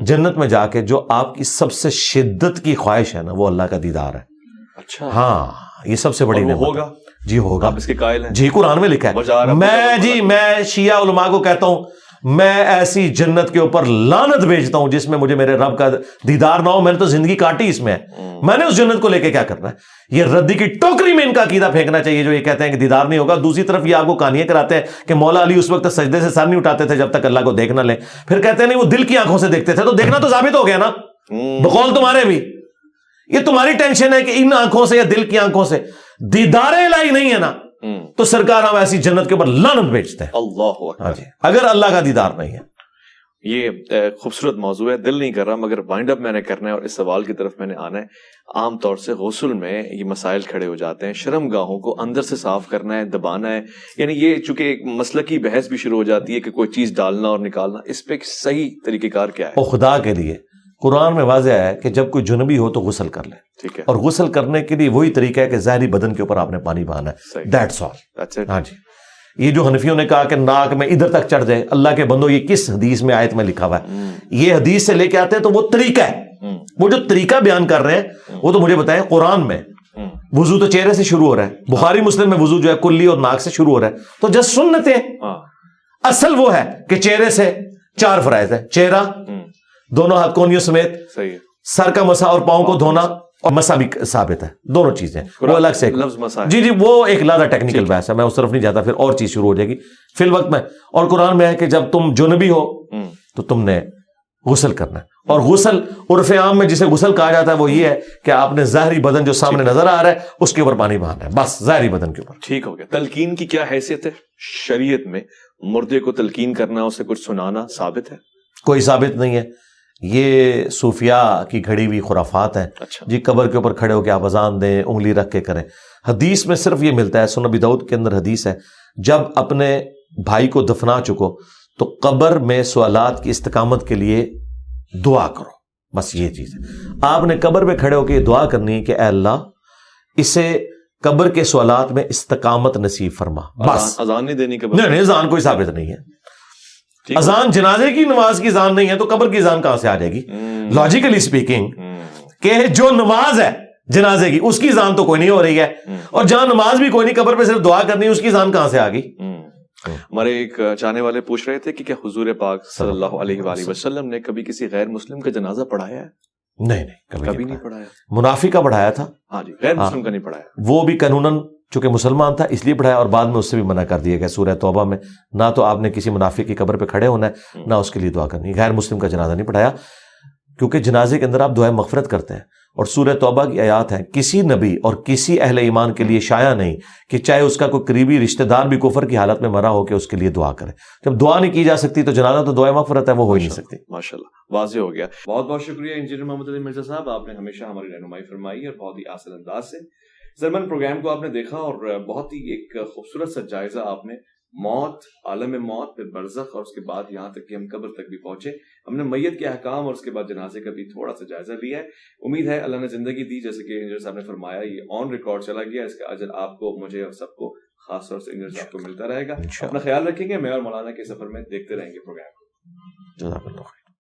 جنت میں جا کے جو آپ کی سب سے شدت کی خواہش ہے نا وہ اللہ کا دیدار ہے۔ اچھا۔ ہاں یہ سب سے بڑی۔ ہوگا؟ جی ہوگا۔ اس کے قائل ہیں۔ جی قرآن میں لکھا ہے۔ میں جی میں شیعہ علماء کو کہتا ہوں میں ایسی جنت کے اوپر لانت بھیجتا ہوں جس میں مجھے میرے رب کا دیدار نہ ہو میں نے تو زندگی کاٹی اس میں۔ میں نے اس جنت کو لے کے کیا کرنا ہے؟ یہ ردی کی ٹوکری میں ان کا عقیدہ پھینکنا چاہیے جو یہ کہتے ہیں کہ دیدار نہیں ہوگا۔ دوسری طرف یہ آپ کو کہانیاں کراتے ہیں کہ مولا علی اس وقت سجدے سے سر نہیں اٹھاتے تھے جب تک اللہ کو دیکھنا لیں۔ پھر کہتے ہیں نہیں وہ دل کی آنکھوں سے دیکھتے تھے۔ تو دیکھنا تو ثابت ہو گیا نا۔ بقول تمہارے بھی۔ یہ تمہاری ٹینشن ہے کہ ان آنکھوں سے یا دل کی آنکھوں سے۔ دیدار الہی نہیں ہے نا۔ تو سرکار ہم ایسی جنت کے اوپر لانت بیچتے ہیں۔ اللہ ہاں جی۔ اگر اللہ کا دیدار نہیں ہے۔ یہ خوبصورت موضوع ہے۔ دل نہیں کر رہا مگر وائنڈ اپ میں نے کرنا ہے اور اس سوال کی طرف میں نے آنا ہے۔ عام طور سے غسل میں یہ مسائل کھڑے ہو جاتے ہیں۔ شرم گاہوں کو اندر سے صاف کرنا ہے دبانا ہے۔ یعنی یہ چونکہ ایک مسلکی بحث بھی شروع ہو جاتی ہے کہ کوئی چیز ڈالنا اور نکالنا اس پہ ایک صحیح طریقہ کار کیا ہے؟ خدا کے لیے قرآن میں واضح ہے کہ جب کوئی جنبی ہو تو غسل کر لے۔ ٹھیک ہے۔ اور غسل کرنے کے لیے وہی طریقہ ہے کہ ظاہری بدن کے اوپر آپ نے پانی بہانا ہے۔ That's all. ہاں جی۔ یہ جو حنفیوں نے کہا کہ ناک میں ادھر تک چڑھ جائے اللہ کے بندو یہ کس حدیث میں آیت میں لکھا ہوا ہے؟ یہ حدیث سے لے کے آتے ہیں تو وہ طریقہ ہے۔ وہ جو طریقہ بیان کر رہے ہیں وہ تو مجھے بتائیں قرآن میں۔ وضو تو چہرے سے شروع ہو رہا ہے۔ بخاری مسلم میں وضو جو ہے کلی اور ناک سے شروع ہو رہا ہے۔ تو جس سنت ہے ہاں۔ اصل وہ ہے کہ چہرے سے چار فرائض ہے چہرہ دونوں ہاتھ کونیوں سمیت؟ صحیح ہے۔ سر کا مسا اور پاؤں کو دھونا اور مسا بھی ثابت ہے۔ دونوں چیزیں وہ الگ سے لفظ مسا جی جی وہ ایک زیادہ ٹیکنیکل۔ بحث ہے۔ میں اس طرف نہیں جاتا پھر اور چیز شروع ہو جائے گی۔ فی الوقت میں اور قرآن میں ہے کہ جب تم جنبی ہو تو تم نے غسل کرنا ہے۔ اور غسل عرف عام میں جسے غسل کہا جاتا ہے وہ یہ ہے کہ آپ نے ظاہری بدن جو سامنے نظر آ رہا ہے اس کے اوپر پانی بہانا ہے۔ بس ظاہری بدن کے اوپر۔ ٹھیک ہو گیا۔ تلقین کی کیا حیثیت ہے؟ شریعت میں مردے کو تلقین کرنا اسے کچھ سنانا ثابت ہے؟ کوئی ثابت نہیں ہے۔ یہ صوفیاء کی گھڑی ہوئی خرافات ہیں۔ اچھا۔ جی قبر کے اوپر کھڑے ہو کے آپ اذان دیں انگلی رکھ کے کریں۔ حدیث میں صرف یہ ملتا ہے سنبی دعود کے اندر حدیث ہے جب اپنے بھائی کو دفنا چکو تو قبر میں سوالات کی استقامت کے لیے دعا کرو۔ بس یہ چیز ہے۔ آپ نے قبر میں کھڑے ہو کے یہ دعا کرنی ہے کہ اے اللہ اسے قبر کے سوالات میں استقامت نصیب فرما۔ بس۔ اذان- نہیں دینی قبر نہیں نہیں اذان کوئی ثابت نہیں ہے؟ اذان جنازے کی نماز کی اذان نہیں ہے تو قبر کی اذان کہاں سے آ جائے گی؟ لاجیکلی اسپیکنگ کہ جو نماز ہے جنازے کی اس کی اذان تو کوئی نہیں ہو رہی ہے۔ اور جہاں نماز بھی کوئی نہیں قبر پہ صرف دعا کرنی اس کی اذان کہاں سے آ گئی۔ ہمارے ایک چاہنے والے پوچھ رہے تھے کہ کیا حضور پاک صلی اللہ علیہ وآلہ وسلم نے کبھی کسی غیر مسلم کا جنازہ پڑھایا ہے؟ نہیں نہیں کبھی, نہیں پڑھایا۔ پڑھایا۔ منافی کا بڑھایا تھا۔ ہاں جی غیر ہاں۔ مسلم کا نہیں پڑھایا۔ وہ بھی قانوناً چونکہ مسلمان تھا اس لیے پڑھایا اور بعد میں اس سے بھی منع کر دیا گیا سورہ توبہ میں۔ نہ تو آپ نے کسی منافع کی قبر پہ کھڑے ہونا ہے نہ اس کے لیے دعا کرنی۔ غیر مسلم کا جنازہ نہیں پڑھایا کیونکہ جنازے کے اندر آپ دعائیں مغفرت کرتے ہیں۔ اور سورہ توبہ کی آیات ہیں کسی نبی اور کسی اہل ایمان کے لیے شایع نہیں کہ چاہے اس کا کوئی قریبی رشتہ دار بھی کفر کی حالت میں مرا ہو کہ اس کے لیے دعا کرے۔ جب دعا نہیں کی جا سکتی تو جنازہ تو دعائیں مغفرت ہے وہ ہو ہی نہیں سکتی۔ ماشاء اللہ واضح ہو گیا۔ بہت بہت شکریہ انجینئر محمد علی مرزا صاحب آپ نے ہمیشہ ہماری رہنمائی فرمائی اور بہت ہی آسان انداز سے زرمن پروگرام کو آپ نے دیکھا اور بہت ہی ایک خوبصورت سا جائزہ آپ نے موت عالم موت پھر برزخ اور اس کے بعد یہاں تک کہ ہم قبر تک بھی پہنچے۔ ہم نے میت کے احکام اور اس کے بعد جنازے کا بھی تھوڑا سا جائزہ لیا ہے۔ امید ہے اللہ نے زندگی دی جیسے کہ انجینئر صاحب نے فرمایا یہ آن ریکارڈ چلا گیا۔ اس کا اجر آپ کو مجھے اور سب کو خاص طور سے انجینئر صاحب کو ملتا رہے گا۔ اپنا خیال رکھیں گے میں اور مولانا کے سفر میں دیکھتے رہیں گے پروگرام کو۔